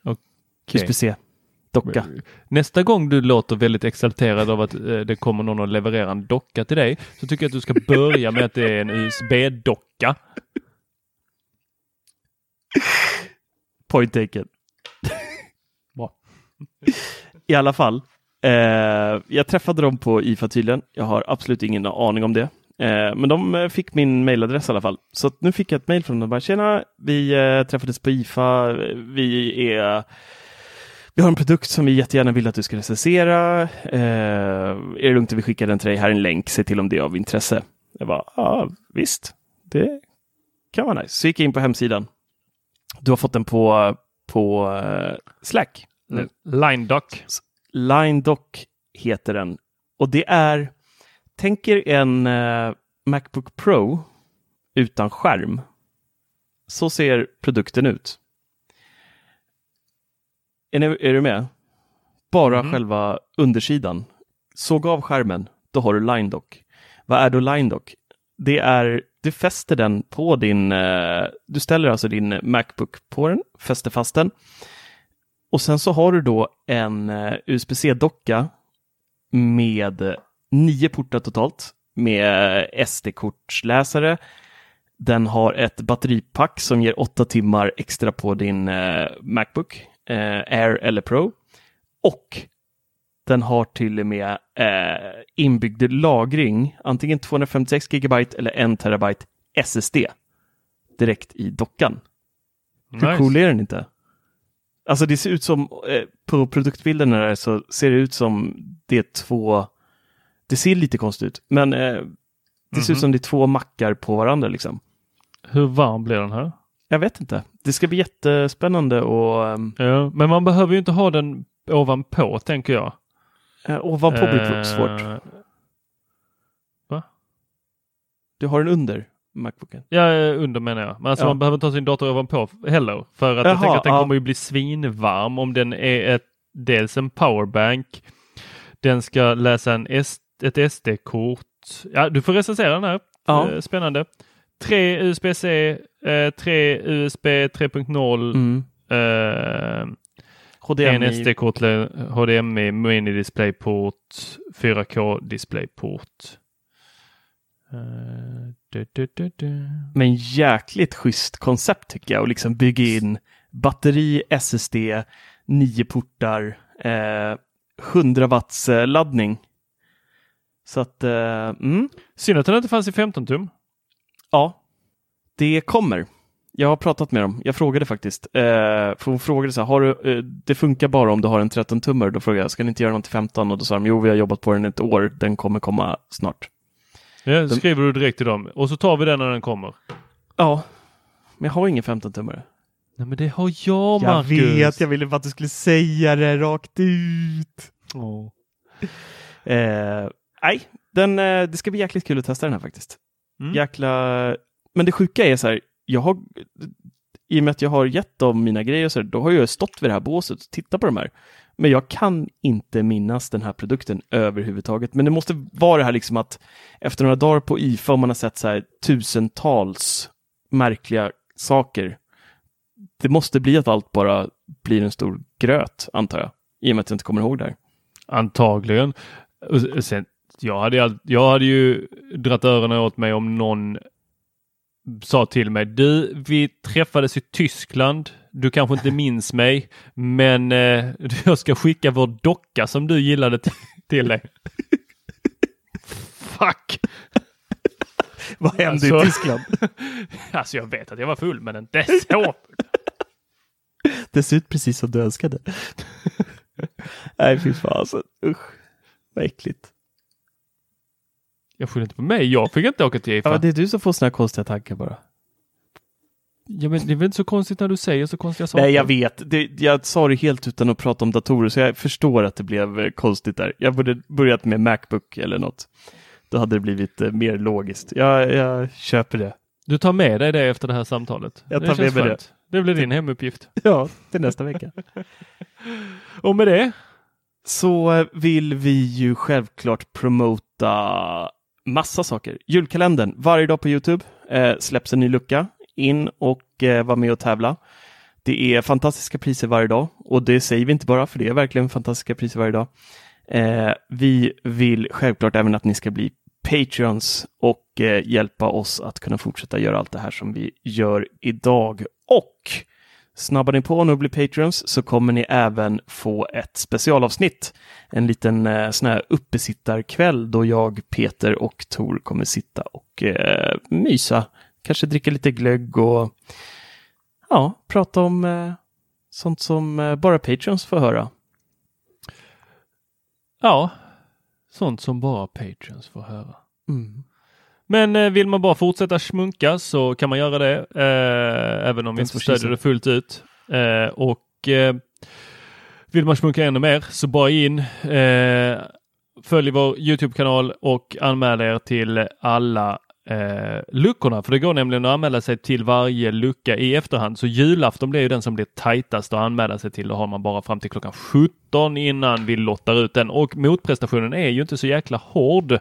Okay. USB-C. Docka. Nästa gång du låter väldigt exalterad av att eh, det kommer någon och levererar en docka till dig så tycker jag att du ska börja med att det är en USB-docka. Point taken. Bra. I alla fall. Eh, jag träffade dem på IFA tydligen. Jag har absolut ingen aning om det. Eh, men de eh, fick min mailadress i alla fall. Så nu fick jag ett mail från dem. Bara, Tjena, vi eh, träffades på IFA. Vi är vi har en produkt som vi jättegärna vill att du ska recensera. Är det lugnt om vi skickar den till dig? Här är en länk. Se till om det är av intresse. Jag bara, ja visst, det kan vara nice. Så gick jag in på hemsidan. Du har fått den på, på Slack. Mm. LineDoc. LineDoc heter den. Och det är Tänk er en uh, Macbook Pro utan skärm. Så ser produkten ut. Är, ni, är du med? Bara mm. själva undersidan. Såg av skärmen, då har du LineDoc. Vad är då LineDoc? Det är, du fäster den på din, uh, du ställer alltså din Macbook på den, fäster fast den. Och sen så har du då en uh, USB-C-docka med nio portar totalt med SD-kortsläsare. Den har ett batteripack som ger åtta timmar extra på din eh, Macbook eh, Air eller Pro. Och den har till och med eh, inbyggd lagring, antingen 256 GB eller 1 terabyte SSD direkt i dockan. Nice. Hur cool är den inte? Alltså det ser ut som, eh, på produktbilderna där så ser det ut som det är två det ser lite konstigt ut, men eh, det mm -hmm. ser ut mhm. som det är två mackar på varandra liksom. Hur varm blir den här? Jag vet inte. Det ska bli jättespännande och... Um... Ja, men man behöver ju inte ha den ovanpå, tänker jag. Uh, ovanpå blir uh... svårt. Va? Du har den under Macbooken? Ja, under menar jag. Men alltså ja. man behöver inte ha sin dator ovanpå heller. För att Jaha, jag tänker att den ja. kommer ju bli svinvarm om den är ett, dels en powerbank. Den ska läsa en S ett SD-kort. Ja, du får recensera den här. Ja. Eh, spännande. Tre USB-C eh, tre USB 3.0, Mm. eh, en HDMI. SD-kort, HDMI, mini displayport, 4K displayport. Eh, du, du, du. Men jäkligt schysst koncept tycker jag och liksom bygga in batteri, SSD, nio portar, eh, 100 watts laddning. Så att, eh, mm, Synd att den inte fanns i 15 tum. ja, det kommer. Jag har pratat med dem. Jag frågade faktiskt. Eh, för hon frågade så här, har du, eh, det funkar bara om du har en 13 tummare. Då frågade jag, ska ni inte göra någon till 15? Och då sa de, jo, vi har jobbat på den ett år. Den kommer komma snart. Ja, skriver du direkt till dem och så tar vi den när den kommer. Ja, men jag har ingen 15 tummare. Nej men det har jag Marcus. jag ville bara att du skulle säga det rakt ut. Åh. Eh, nej, den, eh, det ska bli jäkligt kul att testa den här faktiskt. Mm. Jäkla... Men det sjuka är så här, jag har, i och med att jag har gett dem mina grejer så här, då har jag stått vid det här båset och tittat på de här. Men jag kan inte minnas den här produkten överhuvudtaget. Men det måste vara det här liksom att efter några dagar på IFA och man har sett så här tusentals märkliga saker. Det måste bli att allt bara blir en stor gröt, antar jag. I och med att jag inte kommer ihåg det här. Antagligen. Sen, jag, hade, jag hade ju dratt öronen åt mig om någon sa till mig, du, vi träffades i Tyskland. Du kanske inte minns mig, men eh, jag ska skicka vår docka som du gillade till dig. Fuck! Vad hände Alltså- i Tyskland? Alltså jag vet att jag var full, men inte så. Det ser ut precis som du önskade. Nej, fy fasen. Usch. Vad äckligt. Jag skyller inte på mig. Jag fick inte åka till IFA. Ja, det är du som får här konstiga tankar bara. Ja, men det är väl inte så konstigt när du säger så konstiga saker? Nej, jag vet. Det, jag sa det helt utan att prata om datorer, så jag förstår att det blev eh, konstigt där. Jag borde börjat med Macbook eller något. Då hade det blivit eh, mer logiskt. Jag, jag köper det. Du tar med dig det efter det här samtalet. Jag Det tar känns med mig skönt. Det blir din hemuppgift. Ja, till nästa vecka. Och med det så vill vi ju självklart promota massa saker. Julkalendern, varje dag på Youtube eh, släpps en ny lucka. In och eh, var med och tävla. Det är fantastiska priser varje dag och det säger vi inte bara för det är verkligen fantastiska priser varje dag. Eh, vi vill självklart även att ni ska bli Patreons och eh, hjälpa oss att kunna fortsätta göra allt det här som vi gör idag. Och snabbar ni på nu och blir Patreons så kommer ni även få ett specialavsnitt. En liten eh, sån här uppesittarkväll då jag, Peter och Tor kommer sitta och eh, mysa. Kanske dricka lite glögg och ja, prata om eh, sånt som eh, bara Patreons får höra. Ja, sånt som bara Patreons får höra. Mm. Men eh, vill man bara fortsätta smunka så kan man göra det, eh, även om vi inte stödjer det fullt ut. Eh, och eh, vill man smunka ännu mer så bara in, eh, följ vår Youtube-kanal och anmäl er till alla eh, luckorna. För det går nämligen att anmäla sig till varje lucka i efterhand. Så julafton blir ju den som blir tajtast att anmäla sig till. Då har man bara fram till klockan 17 innan vi lottar ut den. Och motprestationen är ju inte så jäkla hård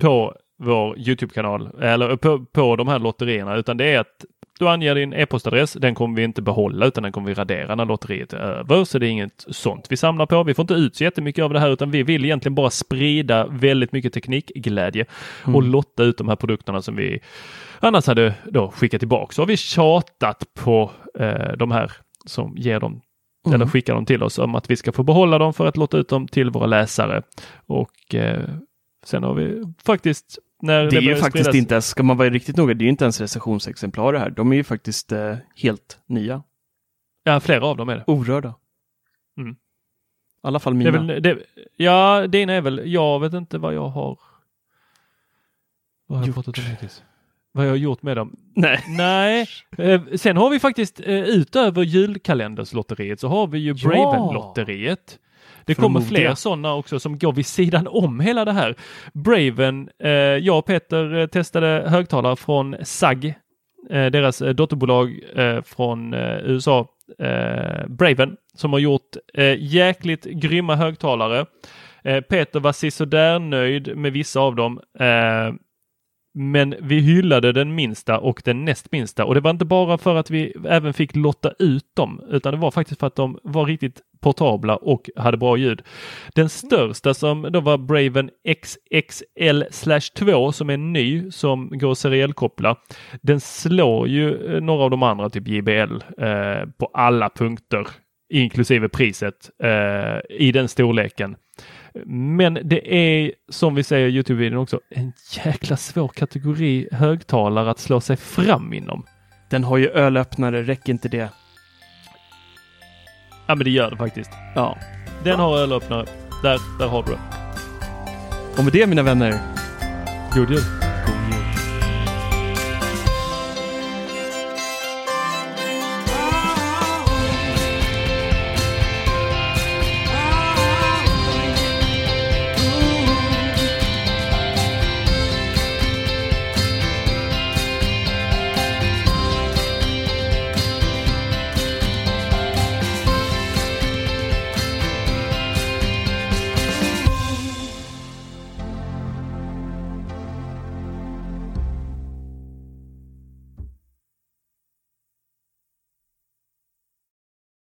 på vår Youtube-kanal eller på, på de här lotterierna utan det är att du anger din e-postadress. Den kommer vi inte behålla utan den kommer vi radera när lotteriet är över. Så det är inget sånt vi samlar på. Vi får inte ut så jättemycket av det här utan vi vill egentligen bara sprida väldigt mycket teknikglädje och lotta ut de här produkterna som vi annars hade då skickat tillbaka. Så har vi tjatat på eh, de här som ger dem eller skickar dem till oss om att vi ska få behålla dem för att lotta ut dem till våra läsare. Och eh, sen har vi faktiskt när Det är ju faktiskt spridas- inte ens, ska man vara riktigt noga, det är ju inte ens recensionsexemplar det här. De är ju faktiskt eh, helt nya. Ja, flera av dem är det. Orörda. Mm. I alla fall det, mina. väl, det ja, dina är väl, jag vet inte vad jag har vad har jag pratat om hittills? Vad jag har gjort med dem? Nej. Nej, eh, sen har vi faktiskt eh, utöver julkalenderslotteriet så har vi ju Ja. Braven-lotteriet. Det kommer de fler sådana också som går vid sidan om hela det här. Braven, eh, jag och Peter eh, testade högtalare från SAG, eh, deras eh, dotterbolag eh, från eh, USA, Braven, som har gjort jäkligt grymma högtalare. Peter var sisådär nöjd med vissa av dem. Men vi hyllade den minsta och den näst minsta och det var inte bara för att vi även fick lotta ut dem utan det var faktiskt för att de var riktigt portabla och hade bra ljud. Den största som då var Braven XXL 2 som är ny som går att seriellkoppla. Den slår ju eh, några av de andra, typ JBL, eh, på alla punkter inklusive priset eh, i den storleken. Men det är som vi säger i Youtube-videon också en jäkla svår kategori högtalare att slå sig fram inom. Den har ju ölöppnare, räcker inte det? Ja, men det gör det faktiskt. Ja. Den har ölöppnare. Där, där har du det. Och med det mina vänner, God jul!